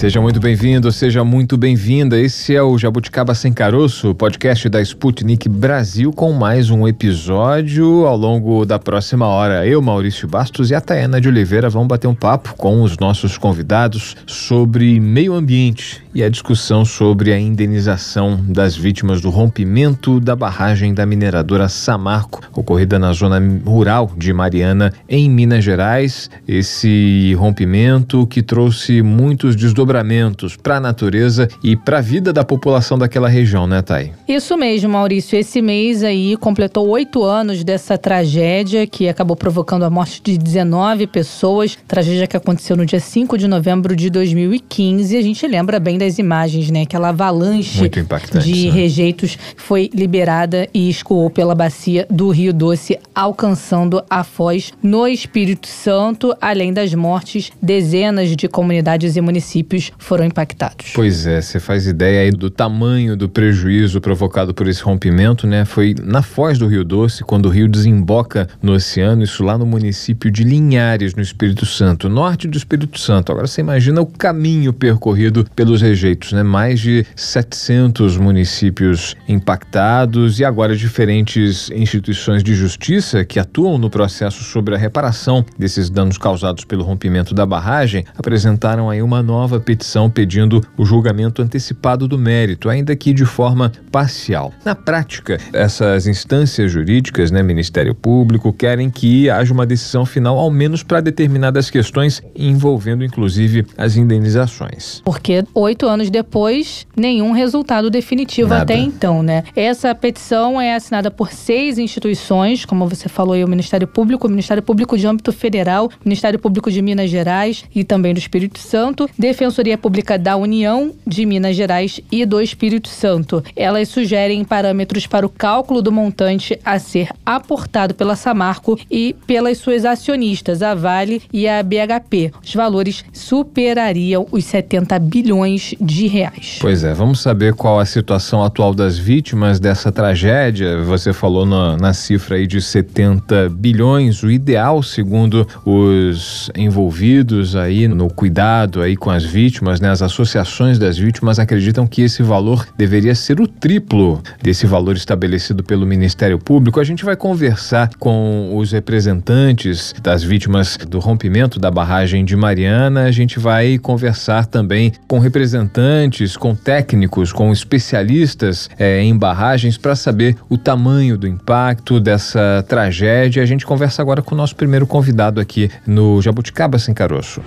Seja muito bem-vindo, seja muito bem-vinda. Esse é o Jabuticaba Sem Caroço, podcast da Sputnik Brasil, com mais um episódio ao longo da próxima hora. Eu, Maurício Bastos e a Taena de Oliveira vão bater um papo com os nossos convidados sobre meio ambiente e a discussão sobre a indenização das vítimas do rompimento da barragem da mineradora Samarco, ocorrida na zona rural de Mariana, em Minas Gerais. Esse rompimento que trouxe muitos desdobramentos desdobramentos para a natureza e para a vida da população daquela região, né, Thay? Isso mesmo, Maurício. Esse mês aí completou oito anos dessa tragédia que acabou provocando a morte de 19 pessoas. Tragédia que aconteceu no dia 5 de novembro de 2015. A gente lembra bem das imagens, né? Aquela avalanche de né? rejeitos foi liberada e escoou pela bacia do Rio Doce, alcançando a Foz no Espírito Santo, além das mortes, dezenas de comunidades e municípios foram impactados. Pois é, você faz ideia aí do tamanho do prejuízo provocado por esse rompimento, né? Foi na foz do Rio Doce, quando o rio desemboca no oceano, isso lá no município de Linhares, no Espírito Santo, norte do Espírito Santo. Agora você imagina o caminho percorrido pelos rejeitos, né? Mais de 700 municípios impactados e agora diferentes instituições de justiça que atuam no processo sobre a reparação desses danos causados pelo rompimento da barragem apresentaram aí uma nova petição pedindo o julgamento antecipado do mérito, ainda que de forma parcial. Na prática, essas instâncias jurídicas, né, Ministério Público, querem que haja uma decisão final, ao menos para determinadas questões, envolvendo inclusive as indenizações. Porque oito anos depois, nenhum resultado definitivo Nada. até então, né? Essa petição é assinada por seis instituições, como você falou aí, o Ministério Público, o Ministério Público de âmbito federal, o Ministério Público de Minas Gerais e também do Espírito Santo, Defensoria Defensoria Pública da União de Minas Gerais e do Espírito Santo. Elas sugerem parâmetros para o cálculo do montante a ser aportado pela Samarco e pelas suas acionistas, a Vale e a BHP. Os valores superariam os 70 bilhões de reais. Pois é, vamos saber qual a situação atual das vítimas dessa tragédia. Você falou na, na cifra aí de 70 bilhões. O ideal, segundo os envolvidos aí no cuidado aí com as vítimas, vítimas, né, as associações das vítimas acreditam que esse valor deveria ser o triplo desse valor estabelecido pelo Ministério Público. A gente vai conversar com os representantes das vítimas do rompimento da barragem de Mariana. A gente vai conversar também com representantes, com técnicos, com especialistas é, em barragens para saber o tamanho do impacto dessa tragédia. A gente conversa agora com o nosso primeiro convidado aqui no Jabuticaba Sem Caroço.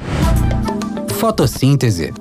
Fotossíntese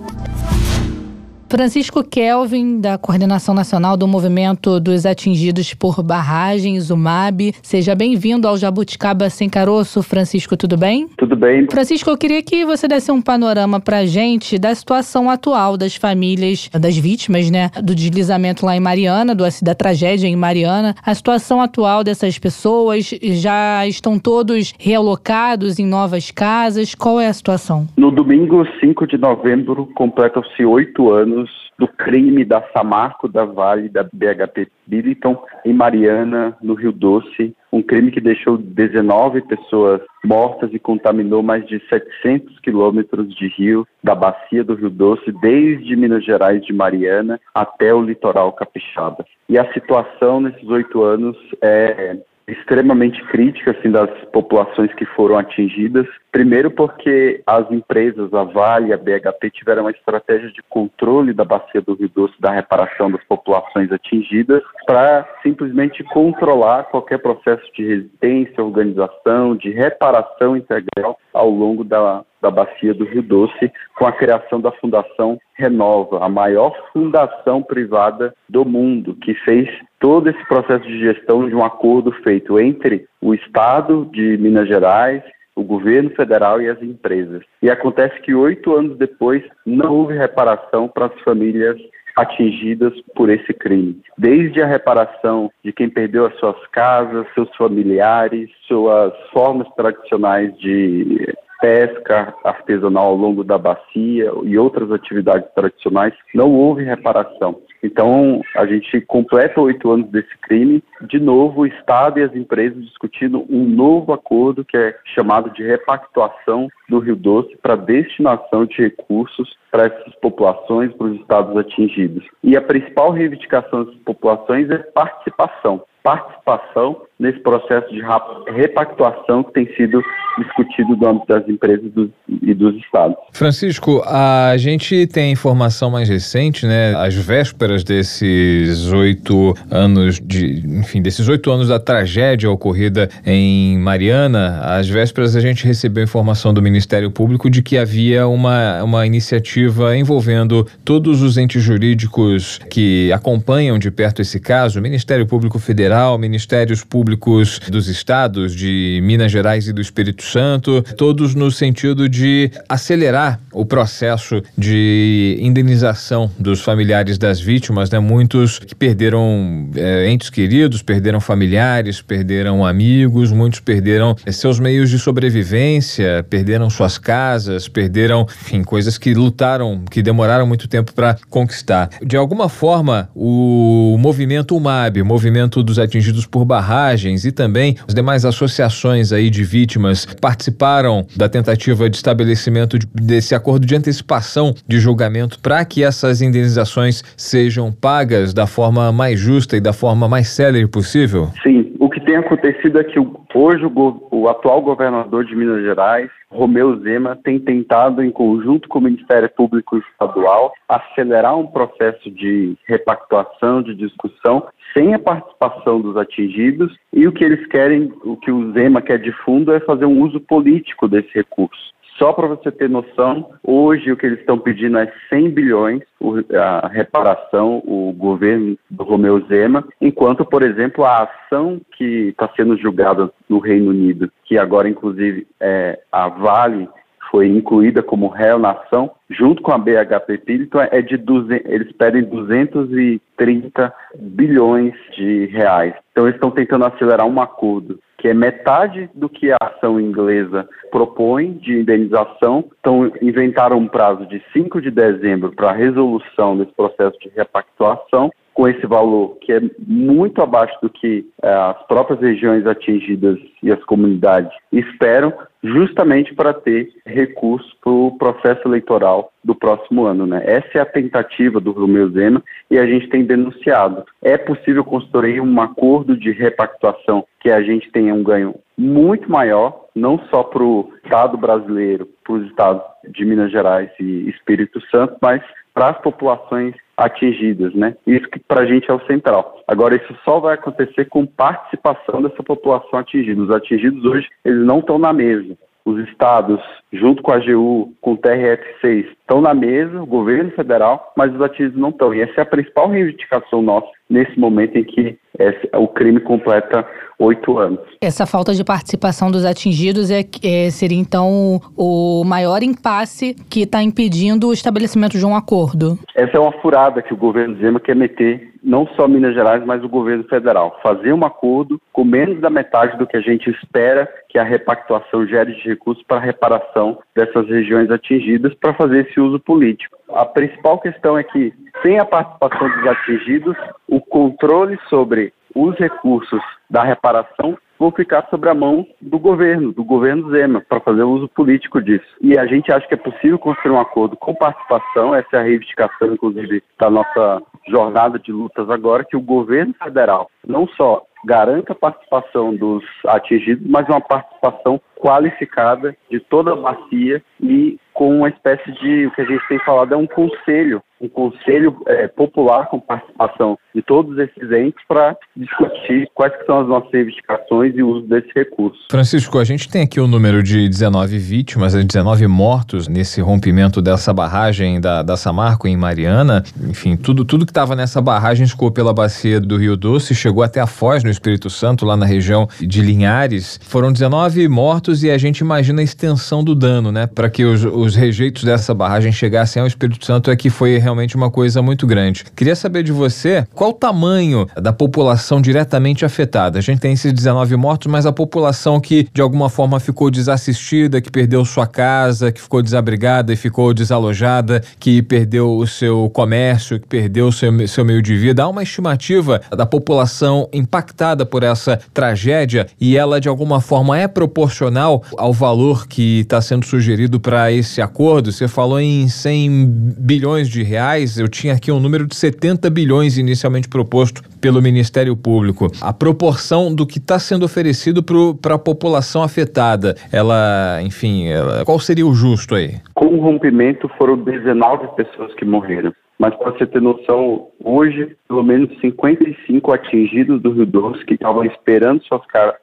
Francisco Kelvin, da Coordenação Nacional do Movimento dos Atingidos por Barragens, o MAB. Seja bem-vindo ao Jabuticaba Sem Caroço. Francisco, tudo bem? Tudo bem. Francisco, eu queria que você desse um panorama pra gente da situação atual das famílias, das vítimas, né, do deslizamento lá em Mariana, do, da tragédia em Mariana. A situação atual dessas pessoas, já estão todos realocados em novas casas? Qual é a situação? No domingo 5 de novembro, completam-se oito anos do crime da Samarco, da Vale, da BHP Billiton, em Mariana, no Rio Doce, um crime que deixou 19 pessoas mortas e contaminou mais de 700 quilômetros de rio da bacia do Rio Doce, desde Minas Gerais de Mariana até o litoral capixaba. E a situação nesses oito anos é extremamente crítica assim das populações que foram atingidas. Primeiro porque as empresas, a Vale a BHP tiveram uma estratégia de controle da bacia do Rio Doce, da reparação das populações atingidas, para simplesmente controlar qualquer processo de resistência, organização, de reparação integral ao longo da, da bacia do Rio Doce, com a criação da Fundação Renova, a maior fundação privada do mundo, que fez todo esse processo de gestão de um acordo feito entre o Estado de Minas Gerais, o governo federal e as empresas. E acontece que oito anos depois não houve reparação para as famílias atingidas por esse crime. Desde a reparação de quem perdeu as suas casas, seus familiares, suas formas tradicionais de pesca artesanal ao longo da bacia e outras atividades tradicionais, não houve reparação. Então, a gente completa oito anos desse crime. De novo, o Estado e as empresas discutindo um novo acordo que é chamado de repactuação do Rio Doce para destinação de recursos para essas populações, para os estados atingidos. E a principal reivindicação dessas populações é participação participação nesse processo de repactuação que tem sido discutido no âmbito das empresas do, e dos estados. Francisco, a gente tem informação mais recente, né? Às vésperas desses oito anos de, enfim, desses oito anos da tragédia ocorrida em Mariana, às vésperas a gente recebeu informação do Ministério Público de que havia uma, uma iniciativa envolvendo todos os entes jurídicos que acompanham de perto esse caso, Ministério Público Federal, Ministérios Públicos dos estados de Minas Gerais e do Espírito Santo, todos no sentido de acelerar o processo de indenização dos familiares das vítimas, né? Muitos que perderam é, entes queridos, perderam familiares, perderam amigos, muitos perderam é, seus meios de sobrevivência, perderam suas casas, perderam, enfim, coisas que lutaram, que demoraram muito tempo para conquistar. De alguma forma, o movimento UMAB, o movimento dos atingidos por barragens e também as demais associações aí de vítimas participaram da tentativa de estabelecimento desse acordo de antecipação de julgamento para que essas indenizações sejam pagas da forma mais justa e da forma mais célere possível? Sim, o que tem acontecido é que hoje o, o atual governador de Minas Gerais, Romeu Zema, tem tentado, em conjunto com o Ministério Público Estadual, acelerar um processo de repactuação, de discussão, sem a participação dos atingidos, e o que eles querem, o que o Zema quer de fundo é fazer um uso político desse recurso. Só para você ter noção, hoje o que eles estão pedindo é 100 bilhões a reparação, o governo do Romeu Zema, enquanto, por exemplo, a ação que está sendo julgada no Reino Unido, que agora inclusive é a Vale foi incluída como réu na ação, junto com a BHP Piliton, é de 200, eles pedem 230 bilhões de reais. Então eles estão tentando acelerar um acordo que é metade do que a ação inglesa propõe de indenização. Então, inventaram um prazo de 5 de dezembro para a resolução desse processo de repactuação com esse valor que é muito abaixo do que eh, as próprias regiões atingidas e as comunidades esperam, justamente para ter recurso para o processo eleitoral do próximo ano. Né? Essa é a tentativa do Romeu Zema e a gente tem denunciado. É possível construir um acordo de repactuação que a gente tenha um ganho muito maior, não só para o Estado brasileiro, para os estados de Minas Gerais e Espírito Santo, mas para as populações atingidas, né? Isso que para a gente é o central. Agora, isso só vai acontecer com participação dessa população atingida. Os atingidos hoje, eles não estão na mesa. Os estados, junto com a AGU, com o TRF6, estão na mesa, o governo federal, mas os atingidos não estão. E essa é a principal reivindicação nossa nesse momento em que o crime completa oito anos. Essa falta de participação dos atingidos é, é seria então o maior impasse que está impedindo o estabelecimento de um acordo. Essa é uma furada que o governo Zema quer meter não só Minas Gerais, mas o governo federal. Fazer um acordo com menos da metade do que a gente espera que a repactuação gere de recursos para a reparação dessas regiões atingidas para fazer esse uso político. A principal questão é que, sem a participação dos atingidos, o controle sobre os recursos da reparação vão ficar sobre a mão do governo, do governo Zema, para fazer uso político disso. E a gente acha que é possível construir um acordo com participação, essa é a reivindicação, inclusive, da nossa jornada de lutas agora, que o governo federal não só garanta a participação dos atingidos, mas uma participação qualificada de toda a bacia e com uma espécie de, o que a gente tem falado é um conselho, um conselho é, popular com participação de todos esses entes para discutir quais são as nossas reivindicações e o uso desse recurso. Francisco, a gente tem aqui o número de 19 vítimas, 19 mortos nesse rompimento dessa barragem da, da Samarco em Mariana. Enfim, tudo, tudo que estava nessa barragem escoou pela bacia do Rio Doce, chegou até a Foz, no Espírito Santo, lá na região de Linhares. Foram 19 mortos e a gente imagina a extensão do dano, né? Para que os, os rejeitos dessa barragem chegassem ao Espírito Santo é que foi realmente realmente uma coisa muito grande. Queria saber de você qual o tamanho da população diretamente afetada. A gente tem esses 19 mortos, mas a população que de alguma forma ficou desassistida, que perdeu sua casa, que ficou desabrigada e ficou desalojada, que perdeu o seu comércio, que perdeu o seu, seu meio de vida. Há uma estimativa da população impactada por essa tragédia e ela de alguma forma é proporcional ao valor que está sendo sugerido para esse acordo. Você falou em 100 bilhões de reais, eu tinha aqui um número de 70 bilhões inicialmente proposto pelo Ministério Público. A proporção do que está sendo oferecido para a população afetada, ela, enfim, ela, qual seria o justo aí? Com o rompimento foram 19 pessoas que morreram. Mas para você ter noção, hoje, pelo menos 55 atingidos do Rio Doce que estavam esperando suas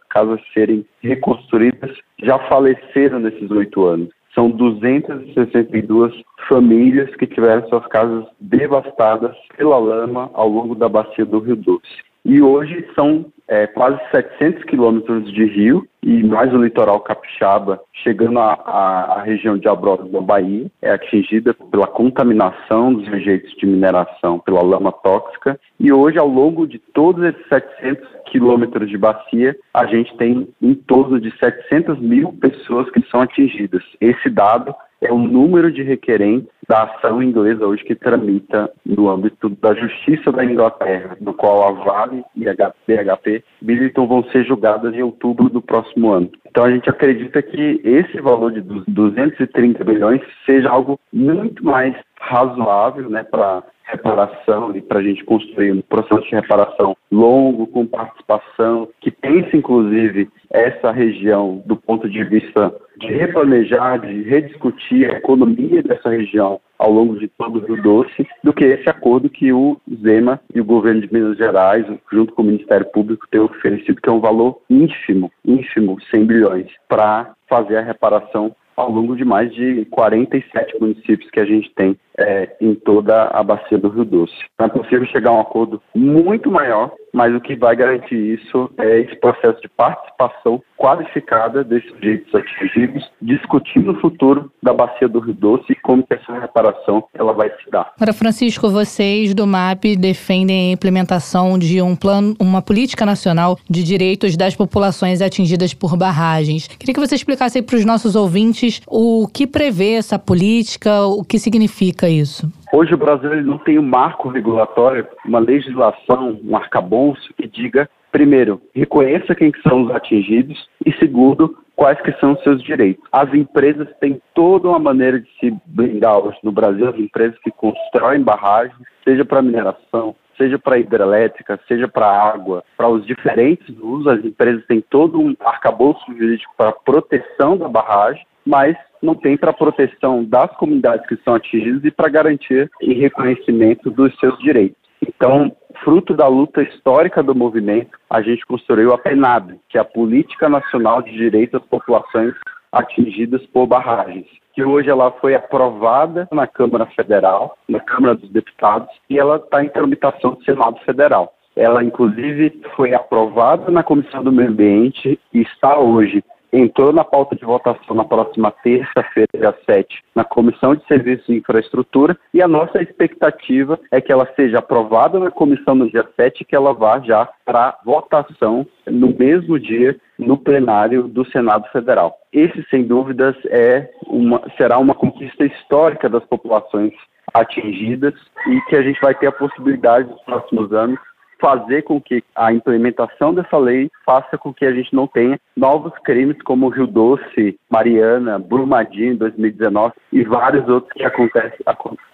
casas serem reconstruídas já faleceram nesses oito anos. São 262 famílias que tiveram suas casas devastadas pela lama ao longo da bacia do Rio Doce. E hoje são é, quase 700 quilômetros de rio e mais o litoral capixaba, chegando à região de Abrolhos da Bahia, é atingida pela contaminação dos rejeitos de mineração pela lama tóxica. E hoje, ao longo de todos esses 700 quilômetros de bacia, a gente tem em torno de 700 mil pessoas que são atingidas. Esse dado é o número de requerentes da ação inglesa hoje que tramita no âmbito da Justiça da Inglaterra, no qual a Vale e a BHP Billiton vão ser julgadas em outubro do próximo ano. Então a gente acredita que esse valor de 230 bilhões seja algo muito mais razoável né, para reparação e para a gente construir um processo de reparação longo, com participação, que pense inclusive essa região do ponto de vista de replanejar, de rediscutir a economia dessa região ao longo de todo o Rio Doce, do que esse acordo que o Zema e o governo de Minas Gerais, junto com o Ministério Público, têm oferecido, que é um valor ínfimo, ínfimo, 100 bilhões, para fazer a reparação ao longo de mais de 47 municípios que a gente tem é, em toda a bacia do Rio Doce. Então é possível chegar a um acordo muito maior, mas o que vai garantir isso é esse processo de participação qualificada desses sujeitos atingidos, discutindo o futuro da bacia do Rio Doce e como essa reparação ela vai se dar. Agora, Francisco, vocês do MAP defendem a implementação de um plano, uma política nacional de direitos das populações atingidas por barragens. Queria que você explicasse para os nossos ouvintes o que prevê essa política, o que significa isso? Hoje o Brasil não tem um marco regulatório, uma legislação, um arcabouço que diga, primeiro, reconheça quem são os atingidos e segundo, quais que são os seus direitos. As empresas têm toda uma maneira de se blindar hoje no Brasil, as empresas que constroem barragens, seja para mineração, seja para hidrelétrica, seja para água, para os diferentes usos, as empresas têm todo um arcabouço jurídico para proteção da barragem, mas não tem para proteção das comunidades que são atingidas e para garantia e reconhecimento dos seus direitos. Então, fruto da luta histórica do movimento, a gente construiu a PENAB, que é a Política Nacional de Direitos das Populações Atingidas por Barragens, que hoje ela foi aprovada na Câmara Federal, na Câmara dos Deputados, e ela está em tramitação do Senado Federal. Ela, inclusive, foi aprovada na Comissão do Meio Ambiente e está hoje entrou na pauta de votação na próxima terça-feira, dia 7, na Comissão de Serviços e Infraestrutura, e a nossa expectativa é que ela seja aprovada na comissão no dia 7 e que ela vá já para votação no mesmo dia no plenário do Senado Federal. Esse, sem dúvidas, é uma, será uma conquista histórica das populações atingidas e que a gente vai ter a possibilidade nos próximos anos fazer com que a implementação dessa lei faça com que a gente não tenha novos crimes como Rio Doce, Mariana, Brumadinho em 2019 e vários outros que acontecem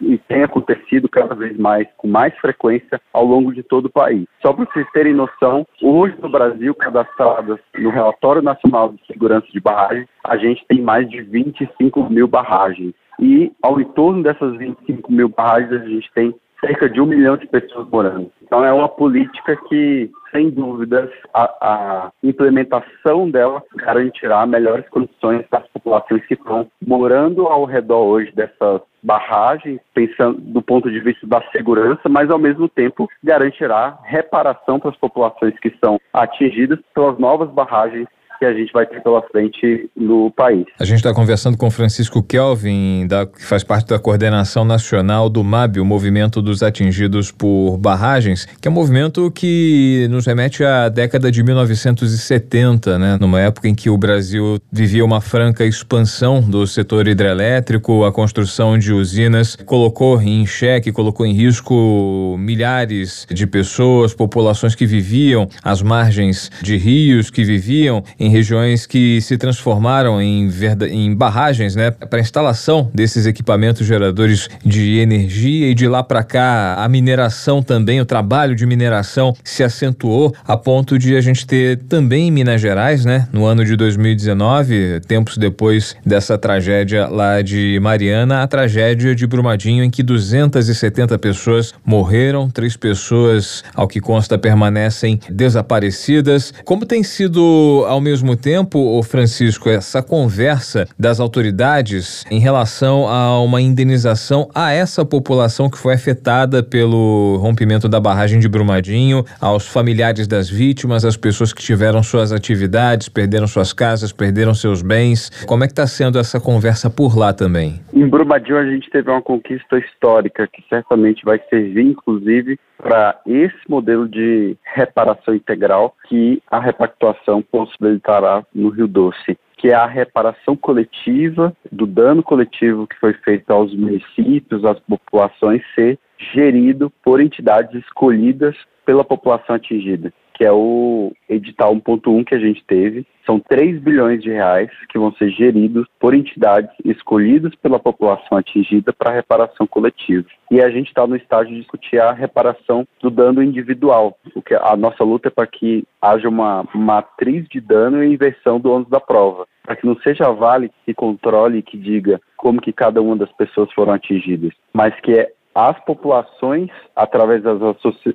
e têm acontecido cada vez mais, com mais frequência ao longo de todo o país. Só para vocês terem noção, hoje no Brasil, cadastradas no Relatório Nacional de Segurança de Barragens, a gente tem mais de 25 mil barragens. E ao entorno dessas 25 mil barragens, a gente tem cerca de um milhão de pessoas morando. Então é uma política que, sem dúvidas, a, a implementação dela garantirá melhores condições para as populações que estão morando ao redor hoje dessas barragens, pensando do ponto de vista da segurança, mas ao mesmo tempo garantirá reparação para as populações que são atingidas pelas novas barragens que a gente vai ter pela frente no país. A gente está conversando com Francisco Kelvin, da, que faz parte da coordenação nacional do MAB, o Movimento dos Atingidos por Barragens, que é um movimento que nos remete à década de 1970, né? numa época em que o Brasil vivia uma franca expansão do setor hidrelétrico, a construção de usinas colocou em xeque, colocou em risco milhares de pessoas, populações que viviam às margens de rios, que viviam regiões que se transformaram em, em barragens, né, para instalação desses equipamentos geradores de energia e de lá para cá a mineração também, o trabalho de mineração se acentuou a ponto de a gente ter também em Minas Gerais, né, no ano de 2019, tempos depois dessa tragédia lá de Mariana, a tragédia de Brumadinho em que 270 pessoas morreram, três pessoas, ao que consta, permanecem desaparecidas. Como tem sido ao mesmo tempo, Francisco, essa conversa das autoridades em relação a uma indenização a essa população que foi afetada pelo rompimento da barragem de Brumadinho, aos familiares das vítimas, às pessoas que tiveram suas atividades, perderam suas casas, perderam seus bens. Como é que está sendo essa conversa por lá também? Em Brumadinho a gente teve uma conquista histórica que certamente vai servir, inclusive, para esse modelo de reparação integral que a repactuação possibilitará no Rio Doce que é a reparação coletiva do dano coletivo que foi feito aos municípios, às populações, ser gerido por entidades escolhidas pela população atingida que é o edital 1.1 que a gente teve. São 3 bilhões de reais que vão ser geridos por entidades escolhidas pela população atingida para reparação coletiva. E a gente está no estágio de discutir a reparação do dano individual. Porque a nossa luta é para que haja uma matriz de dano e inversão do ônus da prova. Para que não seja a Vale que controle e que diga como que cada uma das pessoas foram atingidas, mas que é as populações, através das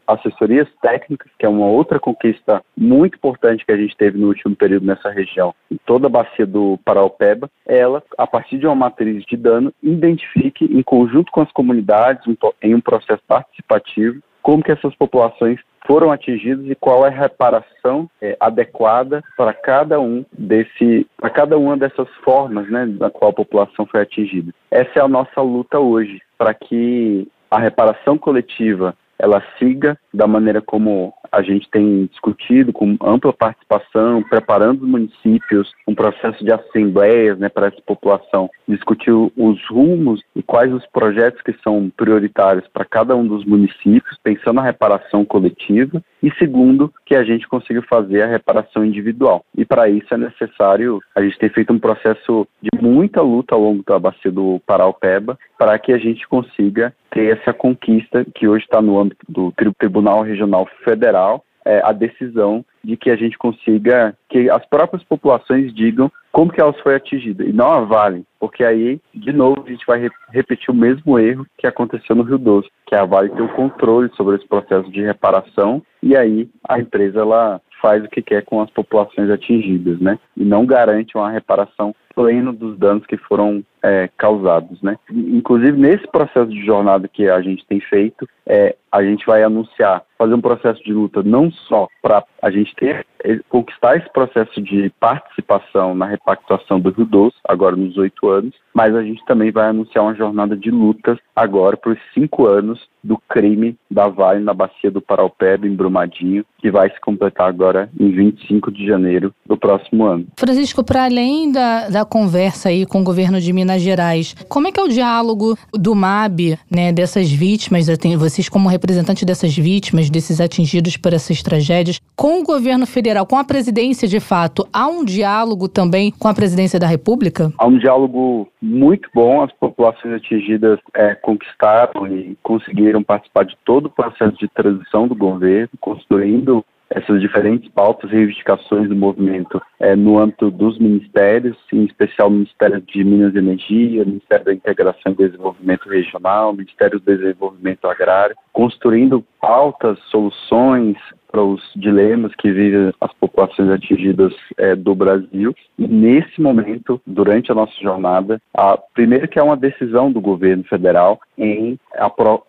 assessorias técnicas, que é uma outra conquista muito importante que a gente teve no último período nessa região, em toda a bacia do Paraupeba, ela, a partir de uma matriz de dano, identifique, em conjunto com as comunidades, em um processo participativo, como que essas populações foram atingidas e qual é a reparação é, adequada para cada um desse, para cada uma dessas formas, né, da qual a população foi atingida. Essa é a nossa luta hoje, para que a reparação coletiva ela siga da maneira como a gente tem discutido, com ampla participação, preparando os municípios, um processo de assembleias né, para essa população, discutir os rumos e quais os projetos que são prioritários para cada um dos municípios, pensando na reparação coletiva, e segundo, que a gente consiga fazer a reparação individual. E para isso é necessário, a gente ter feito um processo de muita luta ao longo da bacia do Paraupeba, para que a gente consiga ter essa conquista que hoje está no âmbito do Tribunal Regional Federal, é, a decisão de que a gente consiga que as próprias populações digam como que elas foram atingidas e não a Vale, porque aí, de novo, a gente vai re repetir o mesmo erro que aconteceu no Rio Doce, que a Vale tem o controle sobre esse processo de reparação e aí a empresa ela faz o que quer com as populações atingidas, né? E não garante uma reparação plena dos danos que foram é, causados, né? Inclusive nesse processo de jornada que a gente tem feito, é, a gente vai anunciar, fazer um processo de luta não só para a gente ter é, conquistar esse processo de participação na repactuação do Rio Doce, agora nos oito anos, mas a gente também vai anunciar uma jornada de lutas agora para os cinco anos do crime da Vale na bacia do Paraupeba, em Brumadinho, que vai se completar agora em 25 de janeiro do próximo ano. Francisco, para além da, da conversa aí com o governo de Minas Minas Gerais. Como é que é o diálogo do MAB, né, dessas vítimas, vocês como representante dessas vítimas, desses atingidos por essas tragédias, com o governo federal, com a presidência de fato? Há um diálogo também com a presidência da República? Há um diálogo muito bom. As populações atingidas é, conquistaram e conseguiram participar de todo o processo de transição do governo, construindo essas diferentes pautas e reivindicações do movimento é, no âmbito dos ministérios, em especial o Ministério de Minas e Energia, Ministério da Integração e Desenvolvimento Regional, Ministério do Desenvolvimento Agrário, construindo pautas, soluções, mostra os dilemas que vivem as populações atingidas é, do Brasil. E nesse momento, durante a nossa jornada, a, primeiro que é uma decisão do governo federal em,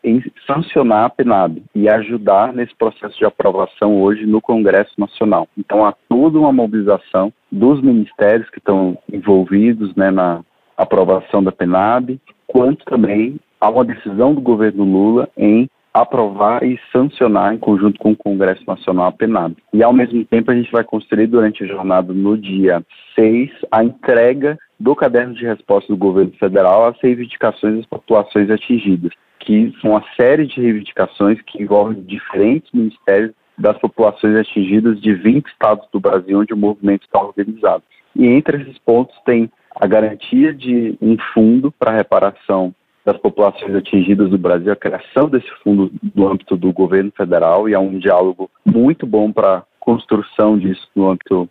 em sancionar a PNAB e ajudar nesse processo de aprovação hoje no Congresso Nacional. Então há toda uma mobilização dos ministérios que estão envolvidos né, na aprovação da PNAB, quanto também há uma decisão do governo Lula em aprovar e sancionar em conjunto com o Congresso Nacional a PNAB. E ao mesmo tempo a gente vai construir durante a jornada no dia 6 a entrega do caderno de resposta do governo federal às reivindicações das populações atingidas, que são uma série de reivindicações que envolvem diferentes ministérios das populações atingidas de 20 estados do Brasil onde o movimento está organizado. E entre esses pontos tem a garantia de um fundo para reparação das populações atingidas do Brasil, a criação desse fundo no âmbito do governo federal e há um diálogo muito bom para a construção disso no âmbito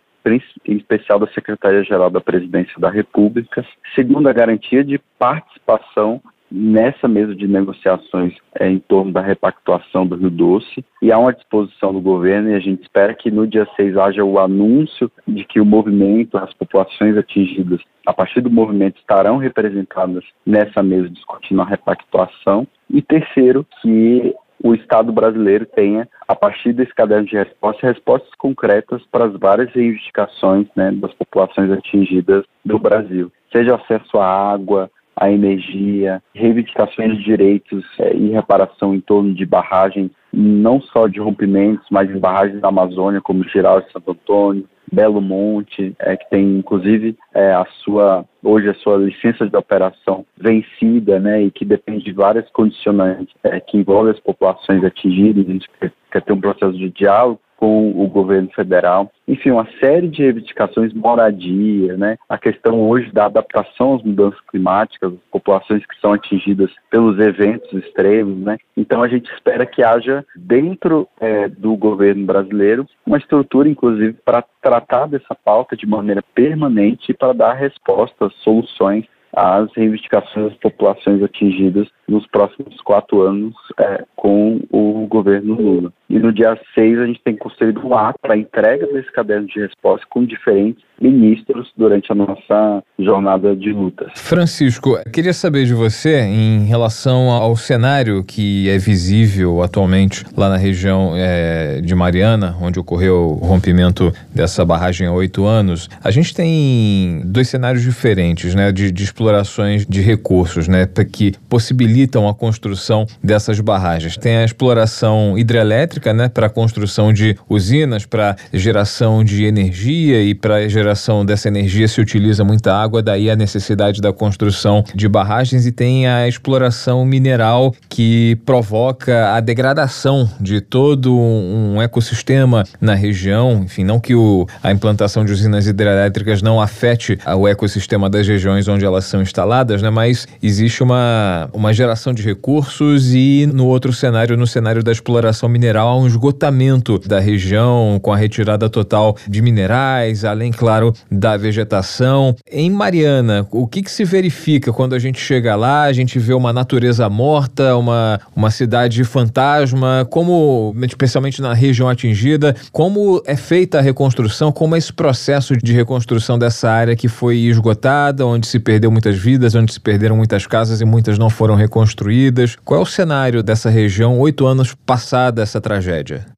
em especial da Secretaria-Geral da Presidência da República. Segundo, a garantia de participação nessa mesa de negociações é, em torno da repactuação do Rio Doce e há uma disposição do governo e a gente espera que no dia 6 haja o anúncio de que o movimento, as populações atingidas a partir do movimento estarão representadas nessa mesa discutindo a repactuação. E terceiro, que o Estado brasileiro tenha, a partir desse caderno de resposta, respostas concretas para as várias reivindicações né, das populações atingidas do Brasil, seja acesso à água, a energia, reivindicações de direitos é, e reparação em torno de barragens, não só de rompimentos, mas em barragens da Amazônia, como Giral e Santo Antônio, Belo Monte, é, que tem inclusive é, a sua hoje a sua licença de operação vencida, né, e que depende de várias condicionantes é, que envolvem as populações atingidas. A gente quer, quer ter um processo de diálogo com o governo federal. Enfim, uma série de reivindicações, moradia, né? A questão hoje da adaptação às mudanças climáticas, as populações que são atingidas pelos eventos extremos, né? Então a gente espera que haja dentro é, do governo brasileiro uma estrutura, inclusive, para tratar dessa pauta de maneira permanente e para dar respostas, soluções às reivindicações das populações atingidas nos próximos quatro anos é, com o governo Lula. E no dia 6 a gente tem construído um ato para entrega desse caderno de resposta com diferentes ministros durante a nossa jornada de lutas. Francisco, queria saber de você em relação ao cenário que é visível atualmente lá na região é, de Mariana, onde ocorreu o rompimento dessa barragem há oito anos. A gente tem dois cenários diferentes, né, de, de explorações de recursos, né, que possibilitam a construção dessas barragens. Tem a exploração hidrelétrica, né, para a construção de usinas, para geração de energia e para geração dessa energia se utiliza muita água, daí a necessidade da construção de barragens e tem a exploração mineral que provoca a degradação de todo um ecossistema na região. Enfim, não que o, a implantação de usinas hidrelétricas não afete o ecossistema das regiões onde elas são instaladas, né, mas existe uma, uma geração de recursos e no outro cenário, no cenário da exploração mineral, há um esgotamento da região com a retirada total de minerais, além, claro, da vegetação. Em Mariana, o que, que se verifica quando a gente chega lá, a gente vê uma natureza morta, uma, uma cidade fantasma, como, especialmente na região atingida, como é feita a reconstrução, como é esse processo de reconstrução dessa área que foi esgotada, onde se perdeu muitas vidas, onde se perderam muitas casas e muitas não foram reconstruídas. Qual é o cenário dessa região oito anos passada essa tragédia?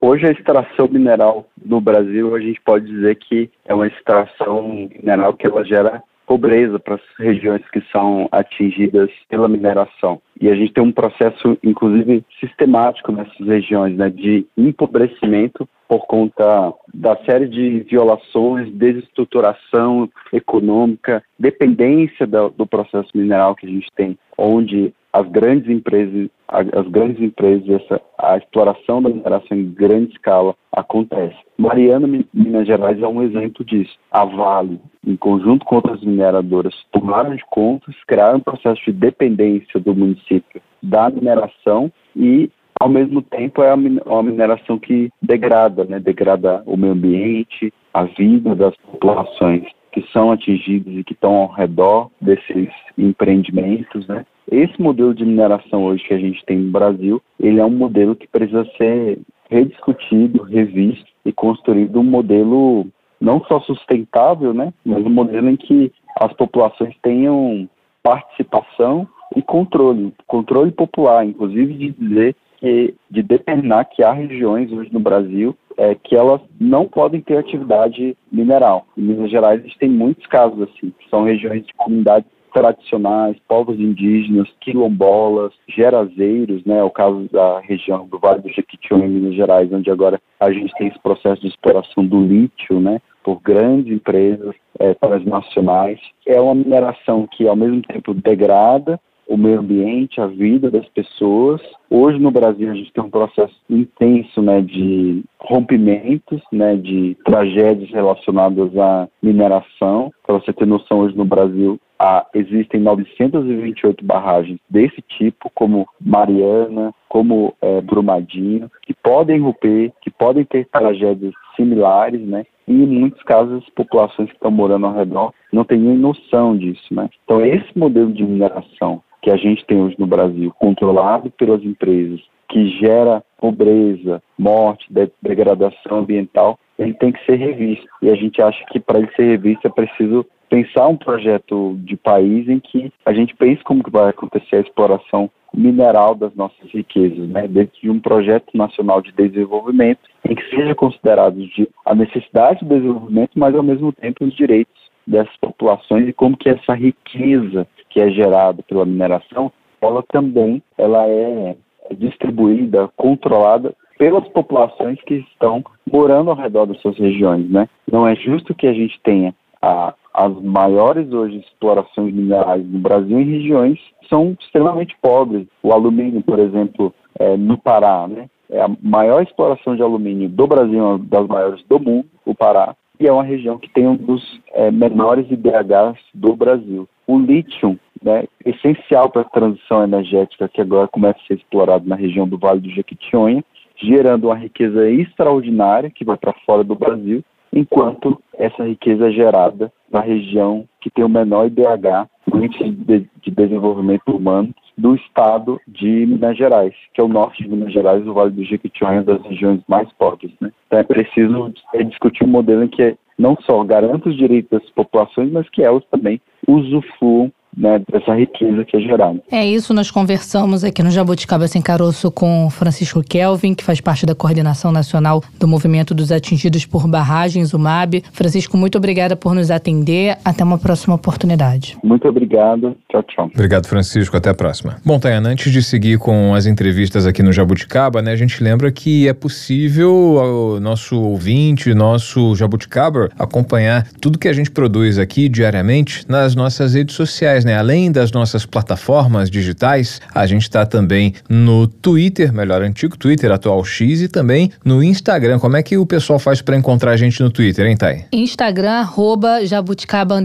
Hoje a extração mineral no Brasil, a gente pode dizer que é uma extração mineral que ela gera pobreza para as regiões que são atingidas pela mineração. E a gente tem um processo, inclusive, sistemático nessas regiões, né, de empobrecimento por conta da série de violações, desestruturação econômica, dependência do, do processo mineral que a gente tem, onde as grandes empresas, as grandes empresas, essa, a exploração da mineração em grande escala acontece. Mariana, Minas Gerais é um exemplo disso. A Vale, em conjunto com outras mineradoras, tomaram de contas, criaram um processo de dependência do município da mineração e ao mesmo tempo é uma mineração que degrada, né? degrada o meio ambiente, a vida das populações que são atingidas e que estão ao redor desses empreendimentos, né? esse modelo de mineração hoje que a gente tem no Brasil, ele é um modelo que precisa ser rediscutido, revisto e construído um modelo não só sustentável, né, mas um modelo em que as populações tenham participação e controle, controle popular, inclusive de dizer que, de determinar que há regiões hoje no Brasil é, que elas não podem ter atividade mineral. Em Minas Gerais existem muitos casos assim, que são regiões de comunidades tradicionais, povos indígenas, quilombolas, gerazeiros, né, é o caso da região do Vale do Jequitinhonha, em Minas Gerais, onde agora a gente tem esse processo de exploração do lítio, né, por grandes empresas é, transnacionais. É uma mineração que, ao mesmo tempo, degrada o meio ambiente, a vida das pessoas. Hoje no Brasil a gente tem um processo intenso, né, de rompimentos, né, de tragédias relacionadas à mineração. Para você ter noção, hoje no Brasil ah, existem 928 barragens desse tipo, como Mariana, como é, Brumadinho, que podem romper, que podem ter tragédias similares, né? E em muitos casos as populações que estão morando ao redor não têm nem noção disso, né? Então esse modelo de mineração que a gente tem hoje no Brasil, controlado pelas empresas, que gera pobreza, morte, degradação ambiental, ele tem que ser revisto. E a gente acha que para ele ser revisto é preciso pensar um projeto de país em que a gente pense como que vai acontecer a exploração mineral das nossas riquezas, né, dentro de um projeto nacional de desenvolvimento em que seja considerado a necessidade de desenvolvimento, mas ao mesmo tempo os direitos dessas populações e como que essa riqueza que é gerada pela mineração, ela também ela é distribuída, controlada pelas populações que estão morando ao redor das suas regiões, né? Não é justo que a gente tenha a, as maiores hoje explorações minerais no Brasil em regiões que são extremamente pobres. O alumínio, por exemplo, é, no Pará, né? É a maior exploração de alumínio do Brasil, uma das maiores do mundo, o Pará, e é uma região que tem um dos é, menores IDHs do Brasil. O lítio, né, essencial para a transição energética que agora começa a ser explorado na região do Vale do Jequitinhonha, gerando uma riqueza extraordinária que vai para fora do Brasil, enquanto essa riqueza é gerada na região que tem o menor IDH, o Índice de, de Desenvolvimento Humano, do estado de Minas Gerais, que é o norte de Minas Gerais, o Vale do Jequitinhonha, é das regiões mais pobres. Né? Então é preciso é, discutir um modelo em que não só garanta os direitos das populações, mas que elas também usufruam né, dessa riqueza que é gerada. É isso, nós conversamos aqui no Jabuticaba Sem Caroço com Francisco Kelvin, que faz parte da coordenação nacional do Movimento dos Atingidos por Barragens, o MAB. Francisco, muito obrigada por nos atender. Até uma próxima oportunidade. Muito obrigado. Tchau, tchau. Obrigado, Francisco. Até a próxima. Bom, Tayana, antes de seguir com as entrevistas aqui no Jabuticaba, né, a gente lembra que é possível o nosso ouvinte, nosso Jabuticaba, acompanhar tudo que a gente produz aqui diariamente nas nossas redes sociais né? Além das nossas plataformas digitais, a gente está também no Twitter, melhor antigo Twitter, atual X, e também no Instagram. Como é que o pessoal faz para encontrar a gente no Twitter, hein, Thay? Instagram, arroba jabuticaba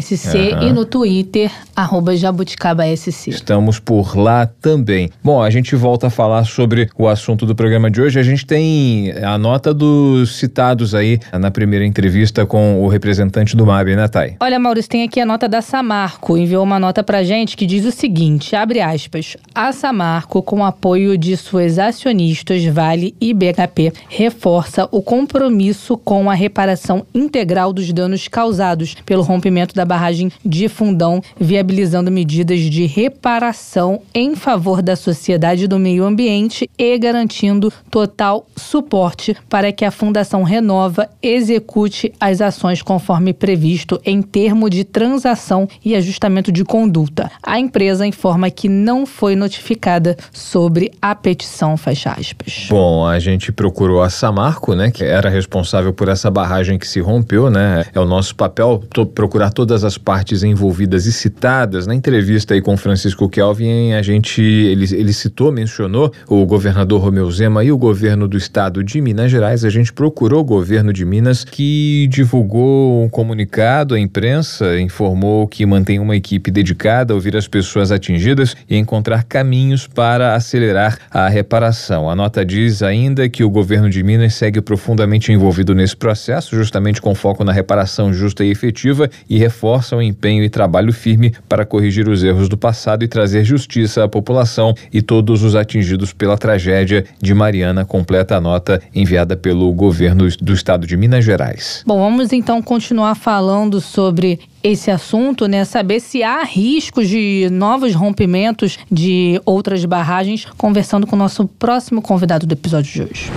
SC uhum. e no Twitter, arroba jabuticaba SC. Estamos por lá também. Bom, a gente volta a falar sobre o assunto do programa de hoje. A gente tem a nota dos citados aí na primeira entrevista com o representante do MAB, né, Thay? Olha, Maurício, tem aqui a nota da Samarco, enviou uma nota pra gente que diz o seguinte, abre aspas, a Samarco, com apoio de suas acionistas Vale e BHP, reforça o compromisso com a reparação integral dos danos causados pelo rompimento da barragem de Fundão, viabilizando medidas de reparação em favor da sociedade e do meio ambiente e garantindo total suporte para que a Fundação Renova execute as ações conforme previsto em termo de transação e ajustamento de conduta. A empresa informa que não foi notificada sobre a petição, fecha aspas. Bom, a gente procurou a Samarco, né, que era responsável por essa barragem que se rompeu, né? É o nosso papel procurar todas as partes envolvidas e citadas. Na entrevista aí com Francisco Kelvin, a gente ele, ele citou, mencionou o governador Romeu Zema e o governo do estado de Minas Gerais. A gente procurou o governo de Minas que divulgou um comunicado à imprensa, informou que mantém uma equipe equipe dedicada a ouvir as pessoas atingidas e encontrar caminhos para acelerar a reparação. A nota diz ainda que o governo de Minas segue profundamente envolvido nesse processo, justamente com foco na reparação justa e efetiva, e reforça o empenho e trabalho firme para corrigir os erros do passado e trazer justiça à população e todos os atingidos pela tragédia de Mariana, completa a nota enviada pelo governo do estado de Minas Gerais. Bom, vamos então continuar falando sobre esse assunto, né? Saber se há riscos de novos rompimentos de outras barragens, conversando com o nosso próximo convidado do episódio de hoje.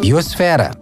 Biosfera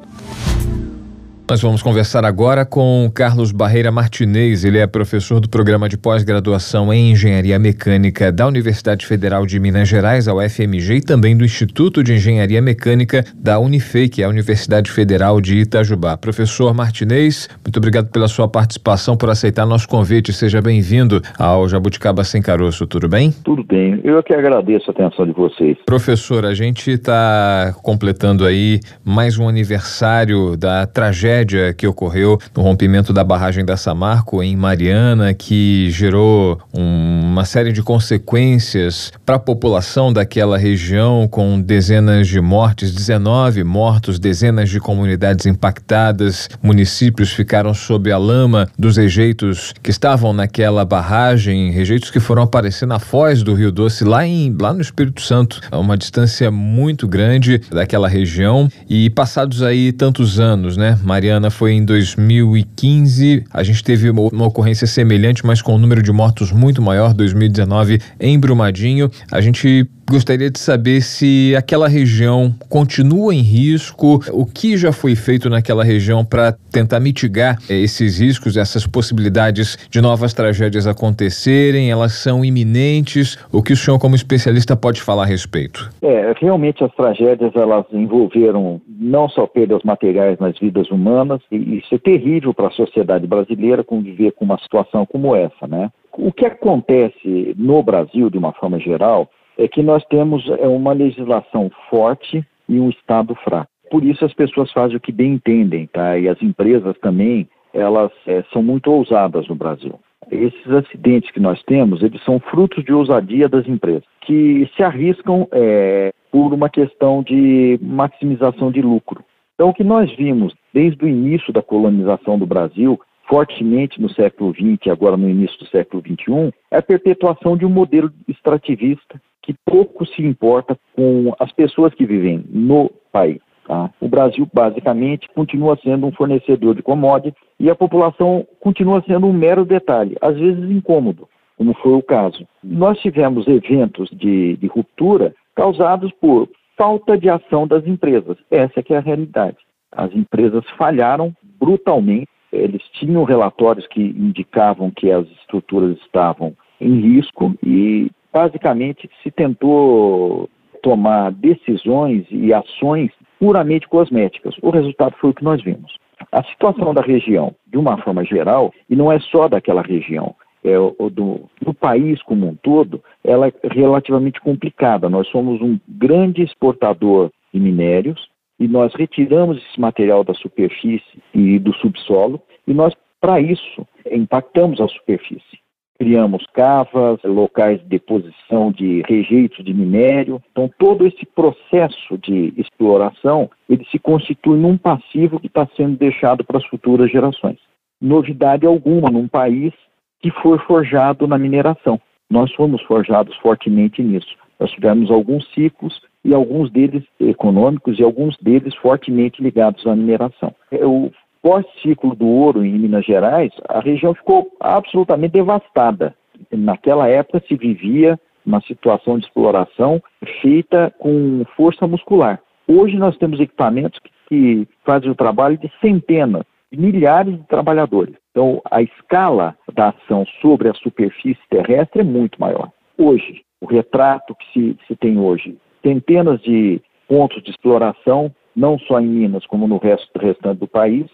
nós vamos conversar agora com Carlos Barreira Martinez. Ele é professor do programa de pós-graduação em Engenharia Mecânica da Universidade Federal de Minas Gerais, a UFMG, e também do Instituto de Engenharia Mecânica da Unifei, que é a Universidade Federal de Itajubá. Professor Martinez, muito obrigado pela sua participação, por aceitar nosso convite. Seja bem-vindo ao Jabuticaba Sem Caroço. Tudo bem? Tudo bem. Eu é que agradeço a atenção de vocês. Professor, a gente está completando aí mais um aniversário da tragédia tragédia que ocorreu no rompimento da barragem da Samarco em Mariana, que gerou um, uma série de consequências para a população daquela região, com dezenas de mortes, 19 mortos, dezenas de comunidades impactadas, municípios ficaram sob a lama dos rejeitos que estavam naquela barragem, rejeitos que foram aparecer na foz do Rio Doce, lá, em, lá no Espírito Santo, a uma distância muito grande daquela região. E passados aí tantos anos, né? Mariana Mariana foi em 2015. A gente teve uma, uma ocorrência semelhante, mas com um número de mortos muito maior, 2019 em Brumadinho. A gente Gostaria de saber se aquela região continua em risco, o que já foi feito naquela região para tentar mitigar eh, esses riscos, essas possibilidades de novas tragédias acontecerem, elas são iminentes, o que o senhor como especialista pode falar a respeito? É, realmente as tragédias elas envolveram não só perdas materiais nas vidas humanas, e isso é terrível para a sociedade brasileira conviver com uma situação como essa, né? O que acontece no Brasil, de uma forma geral, é que nós temos é, uma legislação forte e um Estado fraco. Por isso as pessoas fazem o que bem entendem, tá? E as empresas também, elas é, são muito ousadas no Brasil. Esses acidentes que nós temos, eles são frutos de ousadia das empresas, que se arriscam é, por uma questão de maximização de lucro. Então, o que nós vimos desde o início da colonização do Brasil, fortemente no século XX agora no início do século XXI, é a perpetuação de um modelo extrativista que pouco se importa com as pessoas que vivem no país. Tá? O Brasil, basicamente, continua sendo um fornecedor de commodities e a população continua sendo um mero detalhe, às vezes incômodo, como foi o caso. Nós tivemos eventos de, de ruptura causados por falta de ação das empresas. Essa é que é a realidade. As empresas falharam brutalmente. Eles tinham relatórios que indicavam que as estruturas estavam em risco e basicamente se tentou tomar decisões e ações puramente cosméticas. O resultado foi o que nós vimos. A situação da região, de uma forma geral, e não é só daquela região, é, do, do, país como um todo, ela é relativamente complicada. Nós somos um grande exportador de minérios e nós retiramos esse material da superfície e do subsolo e nós, para isso, impactamos a superfície criamos cavas, locais de deposição de rejeitos de minério. Então, todo esse processo de exploração, ele se constitui num passivo que está sendo deixado para as futuras gerações. Novidade alguma num país que foi forjado na mineração. Nós fomos forjados fortemente nisso. Nós tivemos alguns ciclos e alguns deles econômicos e alguns deles fortemente ligados à mineração. Eu pós-ciclo do ouro em Minas Gerais, a região ficou absolutamente devastada. Naquela época se vivia uma situação de exploração feita com força muscular. Hoje nós temos equipamentos que, que fazem o trabalho de centenas, milhares de trabalhadores. Então a escala da ação sobre a superfície terrestre é muito maior. Hoje, o retrato que se, se tem hoje, centenas de pontos de exploração, não só em Minas como no resto restante do país,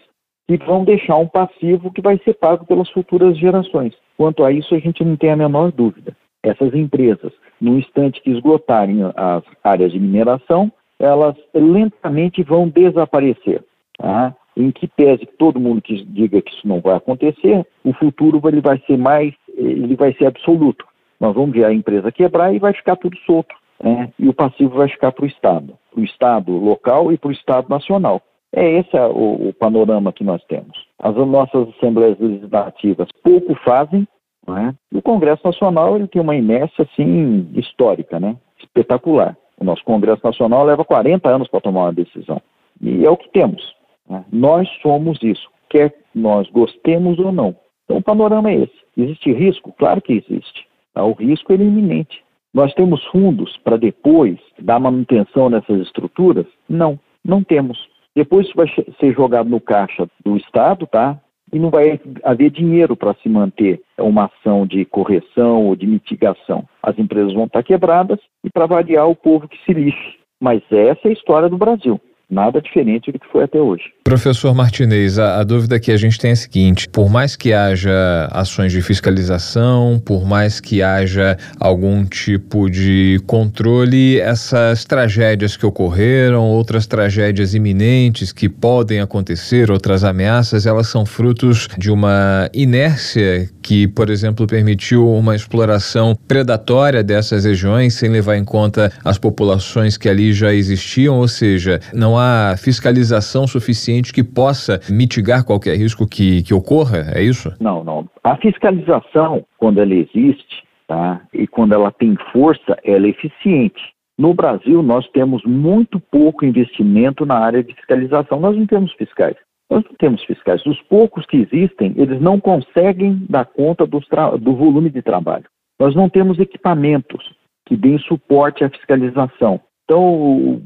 e vão deixar um passivo que vai ser pago pelas futuras gerações. Quanto a isso, a gente não tem a menor dúvida. Essas empresas, no instante que esgotarem as áreas de mineração, elas lentamente vão desaparecer. Tá? Em que pese que todo mundo que diga que isso não vai acontecer, o futuro ele vai ser mais ele vai ser absoluto. Nós vamos ver a empresa quebrar e vai ficar tudo solto. Né? E o passivo vai ficar para o Estado, para o Estado local e para o Estado nacional. É esse o, o, panorama que nós temos. As nossas assembleias legislativas pouco fazem, né? e o Congresso Nacional ele tem uma inércia assim histórica, né? espetacular. O nosso Congresso Nacional leva 40 anos para tomar uma decisão. E é o que temos. Né? Nós somos isso, quer nós gostemos ou não. Então o panorama é esse. Existe risco? Claro que existe. Tá? O risco é iminente. Nós temos fundos para depois dar manutenção nessas estruturas? Não, não temos. Depois isso vai ser jogado no caixa do Estado, tá? E não vai haver dinheiro para se manter uma ação de correção ou de mitigação. As empresas vão estar quebradas e, para variar, o povo que se lixe. Mas essa é a história do Brasil nada diferente do que foi até hoje. Professor Martinez, a, a, dúvida que a gente tem é a seguinte: por mais que haja ações de fiscalização, por mais que haja algum tipo de controle, essas tragédias que ocorreram, outras tragédias iminentes que podem acontecer, outras ameaças, elas são frutos de uma inércia que, por exemplo, permitiu uma exploração predatória dessas regiões sem levar em conta as populações que ali já existiam, ou seja, não há fiscalização suficiente que possa mitigar qualquer risco que, que ocorra? É isso? Não, não. A fiscalização, quando ela existe, tá, e quando ela tem força, ela é eficiente. No Brasil, nós temos muito pouco investimento na área de fiscalização. Nós não temos fiscais. Nós não temos fiscais. Os poucos que existem, eles não conseguem dar conta do volume de trabalho. Nós não temos equipamentos que deem suporte à fiscalização. Então,